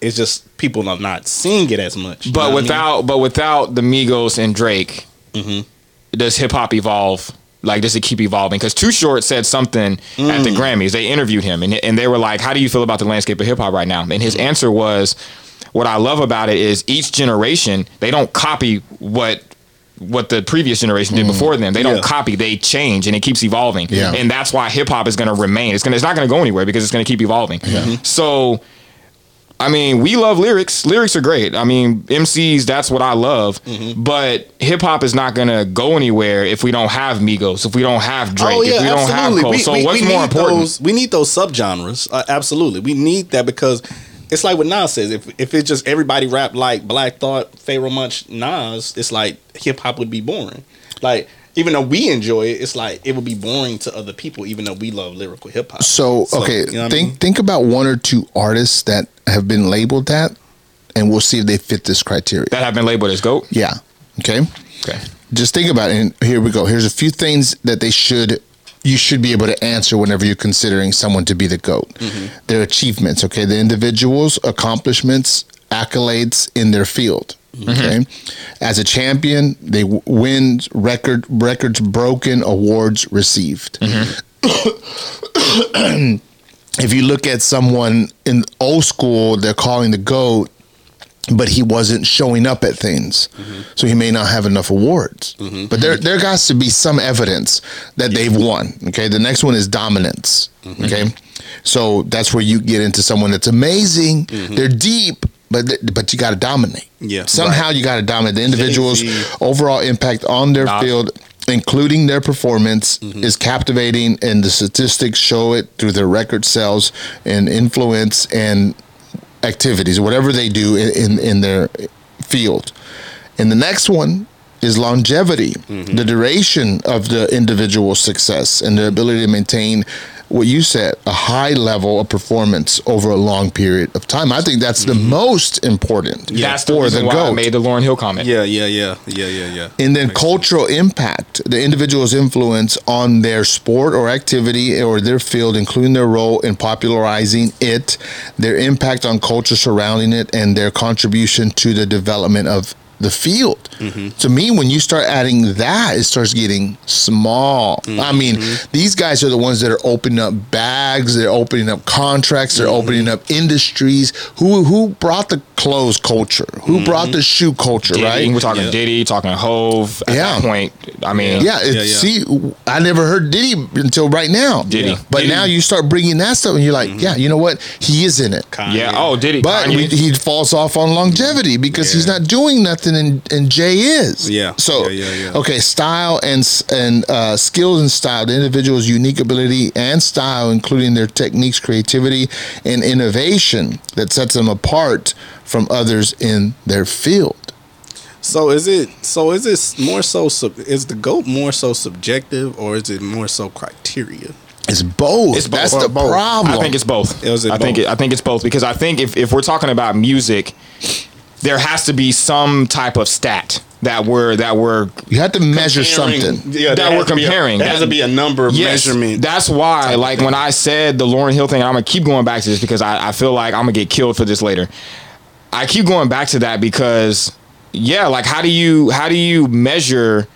It's just people are not seeing it as much. but what I mean? without but without the Migos and Drake, Mhm. does hip hop evolve? Like does it keep evolving? Because Too Short said something at the Mm. Grammys. They interviewed him and and they were like, "How do you feel about the landscape of hip hop right now?" And his answer was, "What I love about it is each generation they don't copy what." What the previous generation did before them, they don't Mm. Yeah. copy. They change, and it keeps evolving. Yeah. And that's why hip hop is going to remain. It's going. It's not going to go anywhere because it's going to keep evolving. So I mean, we love lyrics. Lyrics are great. I mean, MCs, that's what I love. Mm-hmm. But hip hop is not gonna go anywhere if we don't have Migos, if we don't have Drake, Oh yeah, if we don't have absolutely. Cole. We, so we- what's we more important? Those, we need those subgenres. Uh, absolutely, we need that because it's like what Nas says. If if it's just everybody rap like Black Thought, Pharoahe Monch, Nas, it's like hip hop would be boring. Like even though we enjoy it, it's like it would be boring to other people. Even though we love lyrical hip hop. So, okay, you know what I think mean? think about one or two artists that have been labeled that, and we'll see if they fit this criteria. that have been labeled as GOAT. yeah. Okay. Okay. Just think about it. And here we go. Here's a few things that they should you should be able to answer whenever you're considering someone to be the goat. Mm-hmm. Their achievements. Okay. The individuals' accomplishments, accolades in their field. Mm-hmm. Okay. As a champion, they w- win record records broken, awards received. Mm-hmm. if you look at someone in old school, they're calling the GOAT, but he wasn't showing up at things. Mm-hmm. So he may not have enough awards. Mm-hmm. But there there has to be some evidence that they've won. Okay. The next one is dominance. Mm-hmm. Okay. So that's where you get into someone that's amazing. They're deep, but th- but you got to dominate. Yeah. Somehow you got to dominate the individual's Jay-Z. overall impact on their Nah. field, including their performance, Mm-hmm. is captivating, and the statistics show it through their record sales and influence and activities, whatever they do in, in, in their field. And the next one is longevity, Mm-hmm. the duration of the individual success and the ability to maintain what you said, a high level of performance over a long period of time. I think that's the mm-hmm. most important That's the for reason the why I made the Lauryn Hill comment. Yeah, yeah, yeah, yeah, yeah, yeah. And then Makes cultural impact, the individual's influence on their sport or activity or their field, including their role in popularizing it, their impact on culture surrounding it, and their contribution to the development of the field. Mm-hmm. To me, when you start adding that, it starts getting small. Mm-hmm. I mean, these guys are the ones that are opening up bags, they're opening up contracts, they're Mm-hmm. opening up industries. Who who brought the clothes culture? Who Mm-hmm. brought the shoe culture, Diddy, right? We're talking Yeah. Diddy, talking Hove. At Yeah. that point, I mean, Yeah, it, Yeah, yeah. see, I never heard Diddy until right now. Diddy. Yeah. but Diddy. now you start bringing that stuff, and you're like, yeah, you know what? He is in it. Kanye. yeah. Oh, Diddy. But we, he falls off on longevity because he's not doing nothing, and, and Jay is. Yeah. So Yeah, yeah, yeah. okay, style and and uh, skills and style, the individual's unique ability and style, including their techniques, creativity, and innovation that sets them apart from others in their field. So is it? So is it more so? Sub, is the goat more so subjective, or is it more so criteria? It's both. It's both. That's the Both. problem. I think it's both. It I think it, I think it's both because I think if, if we're talking about music, there has to be some type of stat that we're that we're you have to measure something. Yeah, That there we're has to be a- comparing. There has to be a number of yes, measurement. That's why, like when I said the Lauryn Hill thing, and I'm gonna keep going back to this because I, I feel like I'm gonna get killed for this later. I keep going back to that because, yeah, like how do you how do you measure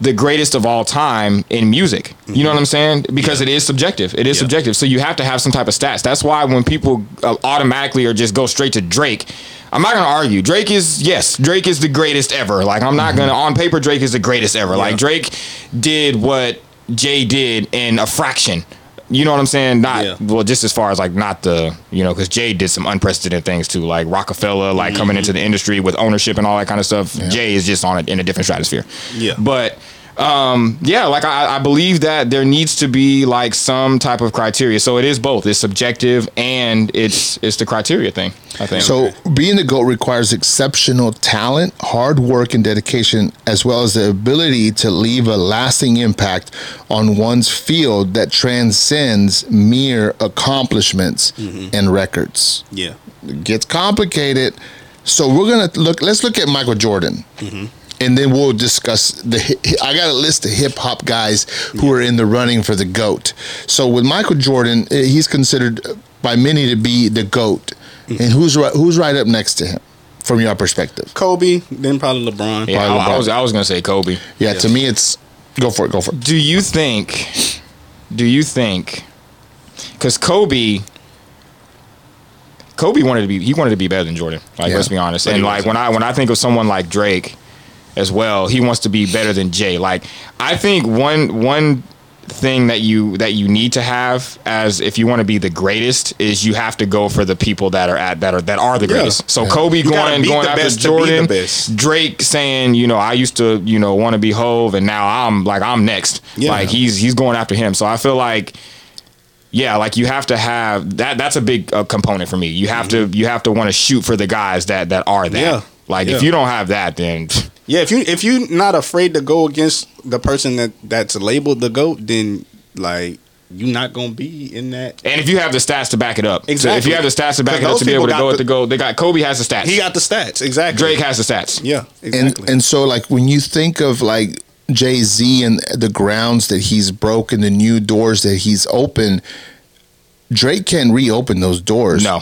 the greatest of all time in music? You know what I'm saying? Because it is subjective. It is Yeah. subjective. So you have to have some type of stats. That's why when people uh, automatically or just go straight to Drake. I'm not gonna argue. Drake is yes, Drake is the greatest ever. Like I'm not gonna on paper, Drake is the greatest ever. Like Drake did what Jay did in a fraction. You know what I'm saying? Not Yeah. well, just as far as like not the you know because Jay did some unprecedented things too, like Rockefeller, like coming Mm-hmm. into the industry with ownership and all that kind of stuff. Jay is just on it in a different stratosphere. Yeah. but um yeah like I, I believe that there needs to be like some type of criteria so it is both it's subjective and it's it's the criteria thing i think So being the GOAT requires exceptional talent, hard work, and dedication, as well as the ability to leave a lasting impact on one's field that transcends mere accomplishments and records. yeah. It gets complicated. So we're gonna look. Let's look at Michael Jordan. And then we'll discuss the. I got a list of hip hop guys who are in the running for the goat. So with Michael Jordan, eh, he's considered by many to be the goat. And who's right? Who's right up next to him, from your perspective? Kobe, then probably LeBron. yeah I, Probably I was i was gonna say kobe Yeah, to me, it's go for it. Go for it. do you think do you think because kobe kobe wanted to be he wanted to be better than jordan like Yeah. let's be honest But and like when i when i think of someone like drake as well he wants to be better than jay like i think one one thing that you that you need to have as if you want to be the greatest is you have to go for the people that are at that are that are the Yeah. greatest so kobe gotta going going after best to be the jordan best. Drake saying, you know, I used to, you know, want to be Hove, and now I'm like I'm next. Yeah. Like he's he's going after him. So I feel like, yeah, like you have to have that. That's a big uh, component for me. You have to you have to want to shoot for the guys that that are that. Yeah. Like Yeah. if you don't have that, then Yeah, if you if you're not afraid to go against the person that that's labeled the goat, then like you're not gonna be in that. and if you have the stats to back it up, So if you have the stats to back it up to be able to go got at the the- goal, they got Kobe has the stats. He got the stats exactly. Drake has the stats. Yeah, And exactly. and so like when you think of like Jay Z and the grounds that he's broken, the new doors that he's opened, Drake can reopen those doors. No.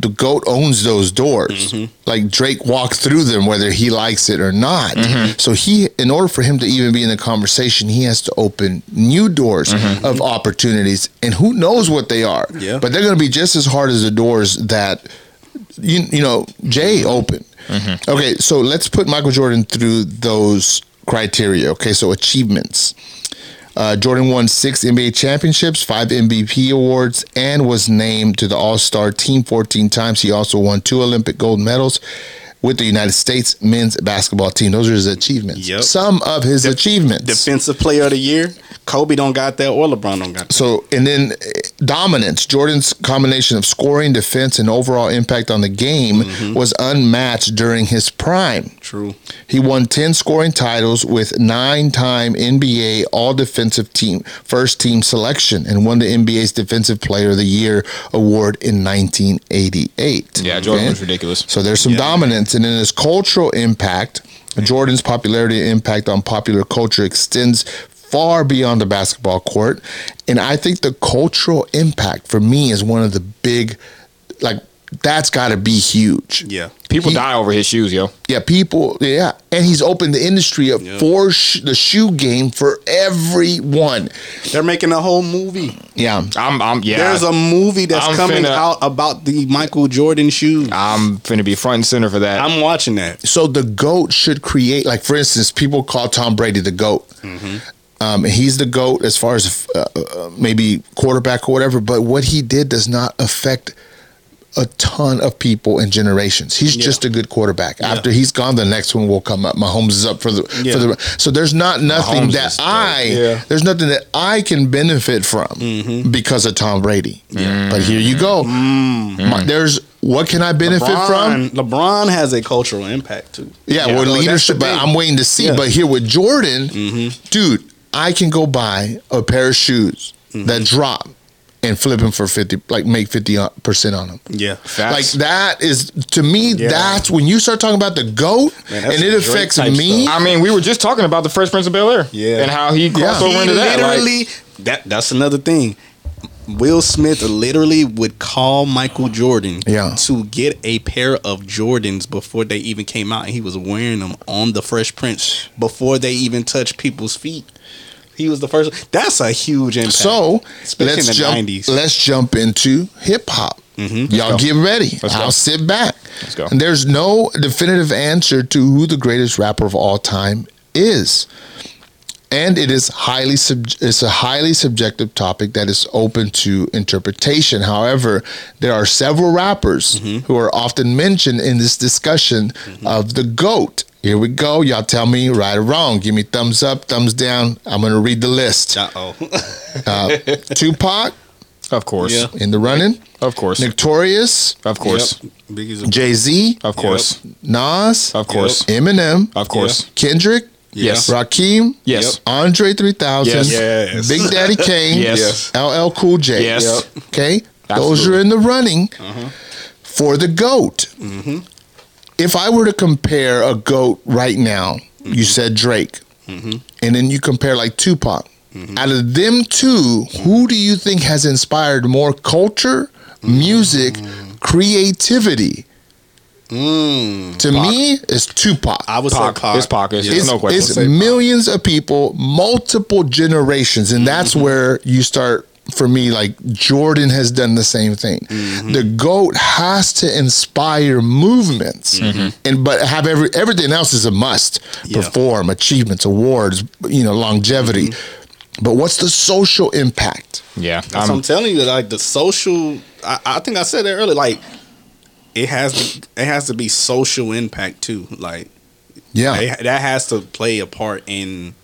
The GOAT owns those doors. Mm-hmm. Like Drake walked through them whether he likes it or not. Mm-hmm. So he in order for him to even be in the conversation, he has to open new doors mm-hmm. of opportunities. And who knows what they are. Yeah. But they're gonna be just as hard as the doors that you you know, Jay opened. Okay, so let's put Michael Jordan through those criteria. Okay, so achievements. Uh, Jordan won six NBA championships, five MVP awards, and was named to the All Star team 14 times. He also won two Olympic gold medals with the United States men's basketball team. Those are his achievements. Yep. Some of his achievements. Defensive player of the year. Kobe don't got that or LeBron don't got that. So, and then dominance. Jordan's combination of scoring, defense, and overall impact on the game mm-hmm. was unmatched during his prime. True. He won 10 scoring titles with nine time NBA All Defensive Team First Team selection and won the NBA's Defensive Player of the Year award in 1988. Yeah, Jordan Okay? was ridiculous. So there's some dominance. And then his cultural impact, Jordan's popularity and impact on popular culture extends far beyond the basketball court. And I think the cultural impact for me is one of the big, like, that's got to be huge. Yeah. People He- die over his shoes, yo. Yeah, people. Yeah, and he's opened the industry up Yeah. for sh- the shoe game for everyone. They're making a whole movie. Yeah, I'm, I'm, yeah. There's a movie that's I'm coming finna- out about the Michael Jordan shoes. I'm finna be front and center for that. I'm watching that. so the goat should create. Like for instance, people call Tom Brady the goat. Mm-hmm. Um, he's the goat as far as uh, uh, maybe quarterback or whatever. But what he did does not affect a ton of people and generations. He's Yeah. just a good quarterback. After he's gone, the next one will come up. Mahomes is up for the Yeah. for the. So there's not nothing Mahomes that. I Yeah. there's nothing that I can benefit from because of Tom Brady. But here you go. My- there's what can I benefit from? LeBron, LeBron has a cultural impact too. Yeah, You well, leadership. But. I'm waiting to see. Yeah. But here with Jordan, dude, I can go buy a pair of shoes mm-hmm. that drop and flip them for fifty, like make fifty uh, percent on them. Yeah. Like that is to me. Yeah. That's when you start talking about the goat, Man, and it affects me. stuff. I mean, we were just talking about the Fresh Prince of Bel Air, Yeah. and how he crossed Yeah. over He into that. like- literally that that's another thing. Will Smith literally would call Michael Jordan Yeah. to get a pair of Jordans before they even came out and he was wearing them on the Fresh Prince before they even touched people's feet. He was the first that's a huge impact. So Especially let's in the jump. 90s. Let's jump into hip hop. Mm-hmm. Y'all go. get ready. Let's. I'll sit back. Let's go. And there's no definitive answer to who the greatest rapper of all time is. And it is highly sub- it's a highly subjective topic that is open to interpretation. However, there are several rappers mm-hmm. who are often mentioned in this discussion mm-hmm. of the GOAT. Here we go. Y'all tell me right or wrong. Give me thumbs up, thumbs down. I'm going to read the list. Uh-oh. Uh, Tupac of course, Yeah. in the running, of course, Notorious, of course, Yep. Biggie's a- Jay Z, of course, Nas, of course, Eminem, of course. Kendrick, Yes. Rakim, Yes. Andre 3000, Yes. Yes. Big Daddy Kane, Yes. LL Cool J. Yes. Yep. Okay, those are in the running for the GOAT. If I were to compare a GOAT right now, you said Drake, and then you compare like Tupac. Out of them two, who do you think has inspired more culture, music, creativity? Mm. To me, it's Tupac. I was Pac, say Pac. it's Pac, it's- Yeah. it's It's, no question. it's Say Pac. millions of people, multiple generations, and that's Mm-hmm. where you start. For me, like Jordan has done the same thing. Mm-hmm. The goat has to inspire movements, and but have every everything else is a must. Mm-hmm. Yeah. Perform achievements, awards, you know, longevity. Mm-hmm. But what's the social impact? Yeah, That's I'm- I'm telling you. Like the social, I, I think I said it earlier. Like it has to, it has to be social impact too. Like Yeah, it- that has to play a part in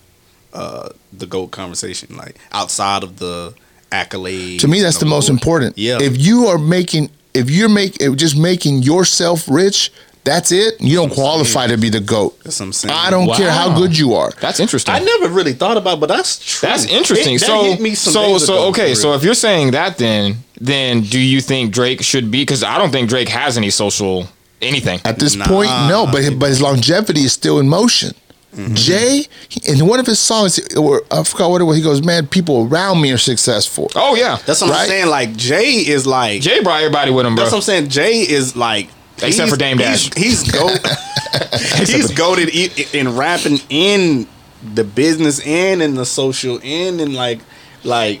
uh, the goat conversation. Like outside of the accolades. to me that's the most important Yeah. if you are making if you're making just making yourself rich that's it you don't qualify to be the goat That's what I'm saying. i don't care how good you are that's interesting. I never really thought about, it, but that's true. That's interesting. It- that so, me so, so, ago, okay. So, if you're saying that, then, then, do you think Drake should be? Because I don't think Drake has any social anything. at this Nah. point no but but his longevity is still in motion Mm-hmm. Jay, in one of his songs, or I forgot what it was. He goes, "Man, people around me are successful." Oh yeah, That's what Right? I'm saying. Like Jay is like. Jay brought everybody with him, bro. That's what I'm saying. Jay is like. Except for Dame Dash. He's goat. he's goaded in rapping in the business and in the social and in like like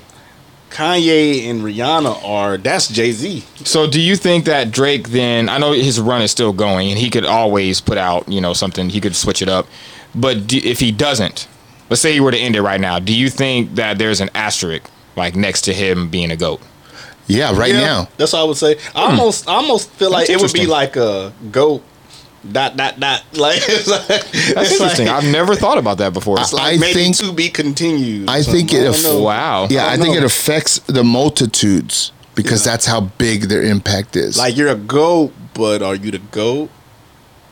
Kanye and Rihanna are that's Jay Z. So do you think that Drake then I know his run is still going and he could always put out, you know, something he could switch it up. But do, if he doesn't, let's say he were to end it right now, do you think that there's an asterisk like next to him being a goat? Yeah, right Yeah, now. That's what I would say. I hmm. almost I almost feel like That's it would be like a goat dot dot dot like it's like That's it's interesting. Like, I've never thought about that before. it's like I maybe think- to be continued. I or think something. it don't aff- wow. Yeah, I, don't think know. it affects the multitudes because that's how big their impact is. Like you're a goat, but are you the goat?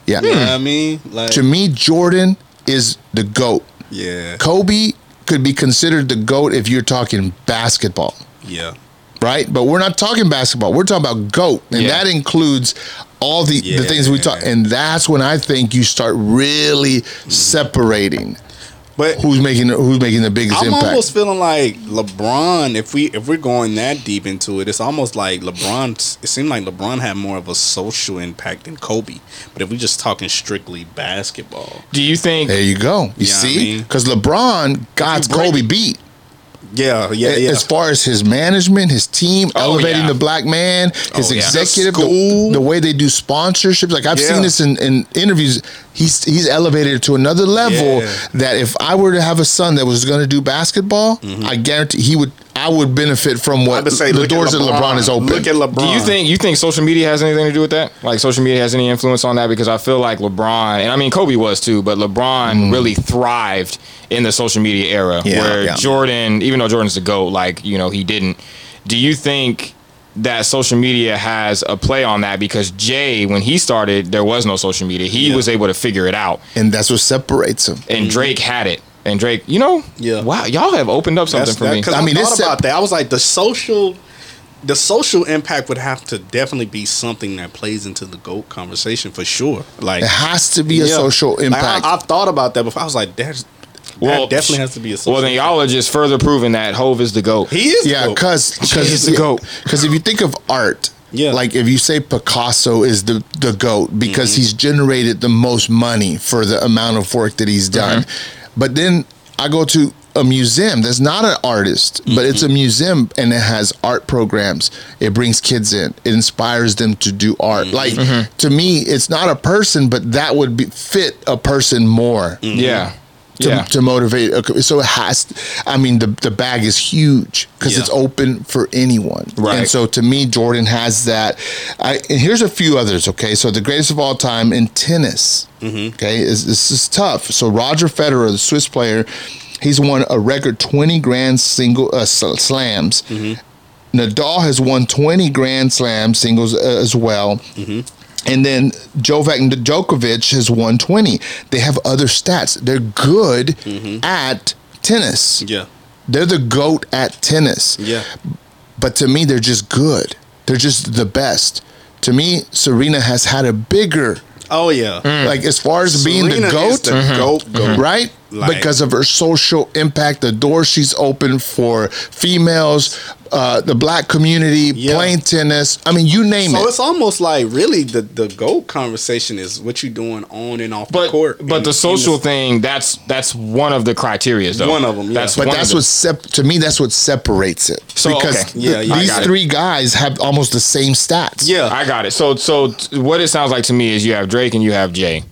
yeah. You know what I mean? Like To me, Jordan is the goat. yeah, Kobe could be considered the goat if you're talking basketball. yeah. right? But we're not talking basketball. We're talking about GOAT. And Yeah. that includes all the, the things we talk. And that's when I think you start really separating But who's making who's making the biggest impact? I'm impact. almost feeling like LeBron. If we if we're going that deep into it, it's almost like LeBron. It seemed like LeBron had more of a social impact than Kobe. But if we're just talking strictly basketball, Do you think there you go. You Yeah, I see? mean- Because LeBron got break- Kobe beat. Yeah, yeah, yeah. As far as his management, his team, Oh, elevating oh, yeah. the black man, his Oh, yeah. executive, The the, the way they do sponsorships. Like I've Yeah. seen this in, in interviews. He's he's elevated to another level Yeah. that if I were to have a son that was going to do basketball, mm-hmm. I guarantee he would. I would benefit from I what say the doors at that LeBron. LeBron is open. Look at LeBron. Do you think you think social media has anything to do with that? Like social media has any influence on that? Because I feel like LeBron, and I mean Kobe was too, but LeBron mm. really thrived in the social media era. Yeah, where yeah. Jordan, even though Jordan's the goat, like you know he didn't. Do you think that social media has a play on that? Because Jay, when he started, there was no social media. He Yeah. was able to figure it out, and that's what separates him. and Drake had it. And Drake, you know, Yeah. wow, y'all have opened up something That's for that, me. 'cause I I, mean, thought it's about that. I was like, the social, the social impact would have to definitely be something that plays into the goat conversation for sure. Like It has to be a yeah. social Like, impact. I, have thought about that before. I was like, there's Well, that definitely has to be a social. Well, then y'all are just further proving that Hove is the goat. he is. yeah, goat. because He's the GOAT. Because if you think of art, Yeah. like if you say Picasso is the the goat because Mm-hmm. he's generated the most money for the amount of work that he's done, but then I go to a museum that's not an artist, but it's a Mm-hmm. museum and it has art programs. It brings kids in. It inspires them to do art. Mm-hmm. Like to me, it's not a person, but that would be fit a person more Yeah. To, yeah. to motivate. So it has. I mean, the the bag is huge because Yeah. it's open for anyone. Right. And so to me, Jordan has that. I, and here's a few others. Okay, so the greatest of all time in tennis. Mm-hmm. Okay, is this is tough. So Roger Federer, the Swiss player, he's won a record twenty grand single uh, sl- slams. Mm-hmm. Nadal has won 20 Grand Slam singles uh, as well. Mm-hmm. And then Novak Djokovic has won 20. They have other stats. They're good at tennis. Mm-hmm. yeah, They're the GOAT at tennis. yeah, But to me, they're just good. They're just the best. To me, Serena has had a bigger, oh yeah. like as far as being the is GOAT, Mm-hmm. the goat, goat. right? Like- because of her social impact, the door she's opened for females, uh, the black community, Yeah. playing tennis. I mean, you name So it. So it's almost like really the the goat conversation is what you're doing on and off the court. but in- the social the- thing that's that's one of the criteria though. One of 'em, yeah. That's But that's what sep- to me that's what separates it. So, because okay. Yeah, th- yeah, these got it. three guys have almost the same stats. Yeah, I got it. So so what it sounds like to me is you have Drake and you have Jay.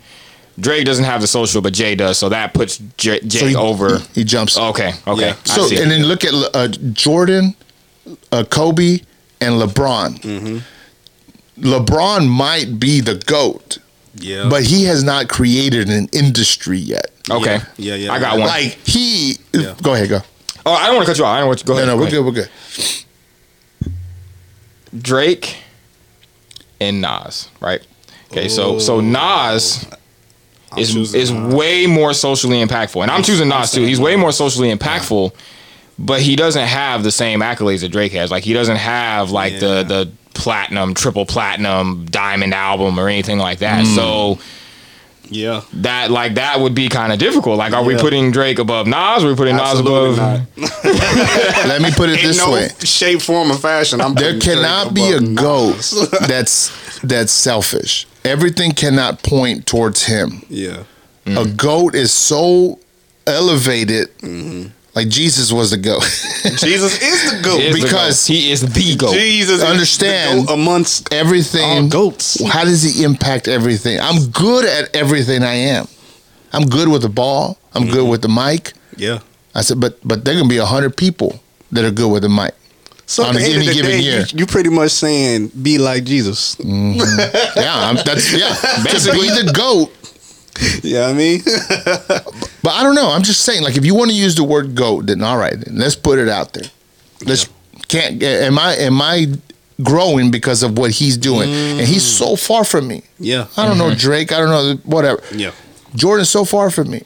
Drake doesn't have the social, but Jay does. So that puts J- Jay So he, over. He, he jumps. Okay, okay. Yeah. So and then look at uh, Jordan, uh, Kobe, and LeBron. Mm-hmm. LeBron might be the goat, yeah. but he has not created an industry yet. okay, yeah, yeah, I got one. Like he, Yeah. go ahead, go. Oh, I don't want to cut you off. I don't want you. Go ahead. no, go we're good, we're good. Drake and Nas, right? Okay, so so Nas is choosing is Nas. way more socially impactful, and I'm choosing Nas too. He's way more socially impactful, but he doesn't have the same accolades that Drake has. Like he doesn't have like the the platinum, triple platinum, diamond album or anything like that. Mm. So Yeah. that like that would be kind of difficult. Like, are we putting Drake above Nas? Are we putting Nas above? not. Let me put it In this no way. shape, form, or fashion. I'm There putting Drake cannot be a above goat that's that's selfish. Everything cannot point towards him. yeah. A goat is so elevated, mm-hmm. Like Jesus was the goat. Jesus is the goat. Is the Because- GOAT. he is the goat. Jesus is Understand- the goat amongst everything. all goats. How does he impact everything? I'm good at everything I am. I'm good with the ball. I'm good mm-hmm. with the mic. Yeah. I said, but but there gonna be a hundred people that are good with the mic. So On at the end any of the given day, year. you, you pretty much saying be like Jesus. Mm-hmm. Yeah, I'm, that's yeah. Basically, the goat. Yeah, I mean, But I don't know. I'm just saying, like, if you want to use the word goat, then all right, then let's put it out there. Let's can't. Am I am I growing because of what he's doing? And he's so mm. far from me. yeah, I don't know mm-hmm. Drake. I don't know whatever. yeah, Jordan's so far from me,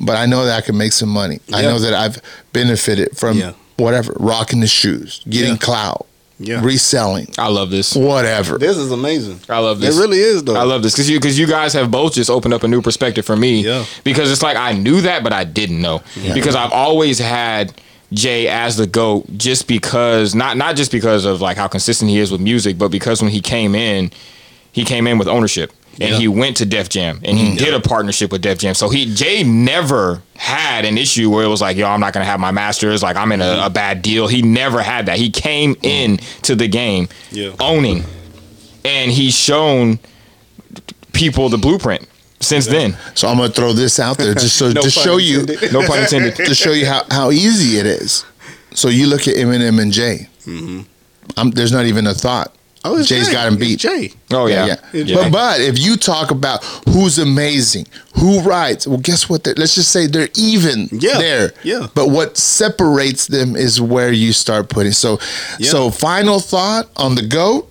but I know that I can make some money. I know that I've benefited from Yeah. whatever, rocking the shoes, getting Yeah. clout, yeah. reselling, I love this. whatever. This is amazing. I love this. It really is though. I love this because you because you guys have both just opened up a new perspective for me. Yeah. Because it's like I knew that, but I didn't know because I've always had Jay as the goat just because not not just because of like how consistent he is with music, but because when he came in, he came in with ownership. And Yeah. he went to Def Jam and he mm. did a partnership with Def Jam. So he Jay never had an issue where it was like, yo, I'm not gonna have my masters, like I'm in a, mm-hmm. a bad deal. He never had that. He came mm. in to the game Yeah. owning. And he's shown people the blueprint since then. So I'm gonna throw this out there just so No to pun show you. No pun intended. to show you how, how easy it is. So you look at Eminem and Jay. Mm-hmm. I'm, there's not even a thought. Oh, it's Jay's Jay. got him It's beat. Jay. Oh yeah. yeah. Yeah. But but if you talk about who's amazing, who writes, well, guess what? They're- Let's just say they're even Yeah. there. Yeah. But what separates them is where you start putting. So Yeah. so final thought on the goat,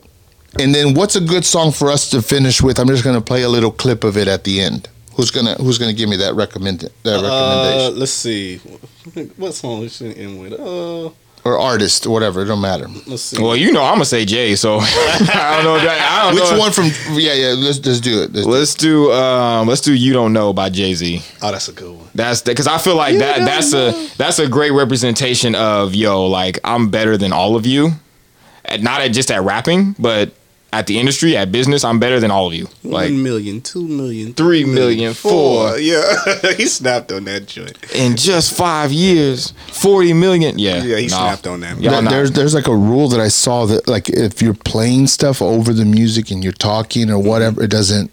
and then what's a good song for us to finish with? I'm just gonna play a little clip of it at the end. Who's gonna Who's gonna give me that recommend that Uh, recommendation let's see. What song we should end with? Uh, or artist, whatever? It don't matter. let's see. Well, you know I'm gonna say Jay, so I don't know. If that, I don't Which know. one from? Yeah, yeah. Let's let's do it. Let's do. Let's do um let's do You Don't Know by Jay Z. oh, that's a good one. That's because I feel like that that's a that's a great representation of yo like I'm better than all of you, At- not at just at rapping, but at the industry, at business, I'm better than all of you. Like One million, two million, Three million, four. Yeah, he snapped on that joint. in just five years, forty million. Yeah, Yeah, he nah. snapped on that. Y'all there's there's like a rule that I saw that like if you're playing stuff over the music and you're talking or whatever, it doesn't.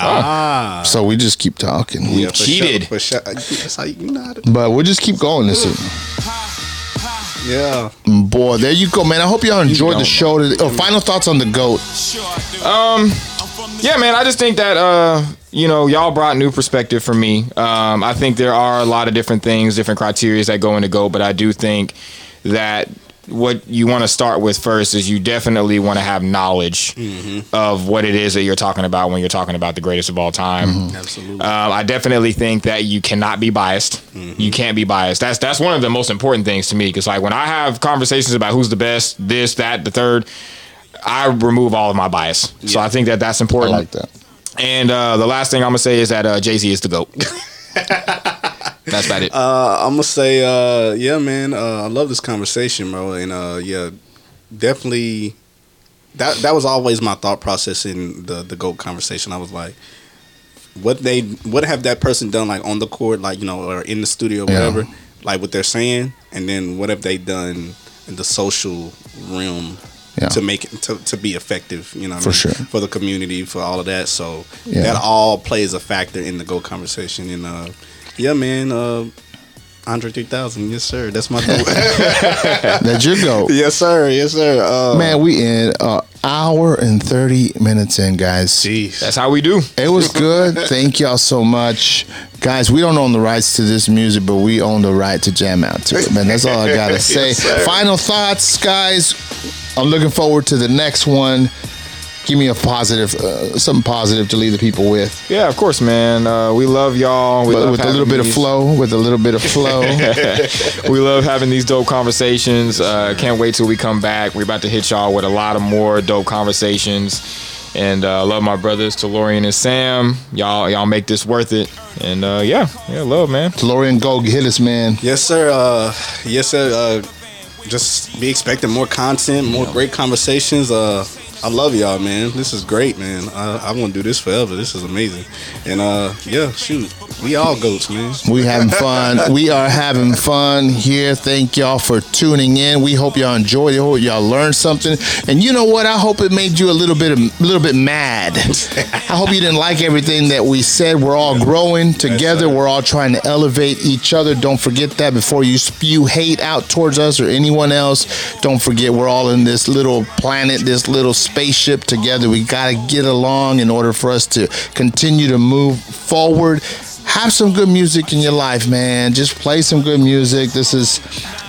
Ah, So we just keep talking. We for cheated. Sure, sure. That's how you know how to. But we'll just keep going this evening. Yeah. Boy, there you go, man. I hope y'all enjoyed the show. Today. Oh, final thoughts on the goat. Um, Yeah, man. I just think that uh, you know, y'all brought new perspective for me. Um, I think there are a lot of different things, different criteria that go into go, but I do think that what you want to start with first is you definitely want to have knowledge of what it is that you're talking about when you're talking about the greatest of all time. Absolutely. Um, I definitely think that you cannot be biased. You can't be biased. That's that's one of the most important things to me because like when I have conversations about who's the best, this, that, the third, I remove all of my bias. So I think that that's I important. like that. And uh, the last thing I'm gonna say is that uh, Jay Z is the goat. That's about it. Uh, I'm gonna say, uh, yeah, man. Uh, I love this conversation, bro, and uh, yeah, definitely. That that was always my thought process in the the goat conversation. I was like, what they what have that person done like on the court, like you know, or in the studio, or Yeah. whatever, like what they're saying, and then what have they done in the social realm Yeah. to make it to, to be effective, you know, I For mean? sure. for the community, for all of that. So Yeah. that all plays a factor in the go conversation. And uh, yeah, man, uh, Andre 3000, yes sir, that's my goal. That's your goat. yes sir, yes sir. Uh, Man, we in uh, hour and thirty minutes in, guys. jeez, That's how we do. It was good. Thank y'all so much. Guys, we don't own the rights to this music, but we own the right to jam out to it, man. That's all I gotta say. sir. Final thoughts, guys. I'm looking forward to the next one. Give me a positive, uh, something positive to leave the people with. Yeah, of course, man. Uh, we love y'all. We love with a little bit of flow, with a little bit of flow. we love having these dope conversations. Uh, can't wait till we come back. We're about to hit y'all with a lot of more dope conversations. And uh, I love my brothers, Talorian and Sam. Y'all, y'all make this worth it. And uh, yeah, yeah, love, man. Lorian, go hit us, man. Yes, sir. Uh, yes, sir. Uh, just be expecting more content, more great conversations. I love y'all, man. This is great, man. I, I want to do this forever. This is amazing. And uh, yeah, shoot, we all goats, man. We having fun. we are having fun here. Thank y'all for tuning in. We hope y'all enjoyed it. Hope y'all learned something. And you know what? I hope it made you a little bit, a little bit mad. I hope you didn't like everything that we said. We're all growing together. We're all trying to elevate each other. Don't forget that before you spew hate out towards us or anyone else. Don't forget we're all in this little planet, this little spaceship together. We got to get along in order for us to continue to move forward. Have some good music in your life, man. Just play some good music. This is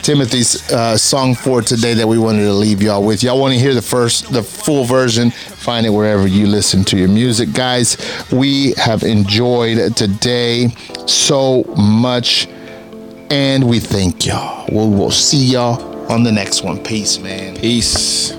Timothy's uh, song for today that we wanted to leave y'all with. Y'all want to hear the first, the full version? Find it wherever you listen to your music, guys. We have enjoyed today so much, and we thank y'all. We will see y'all on the next one. Peace, man. Peace.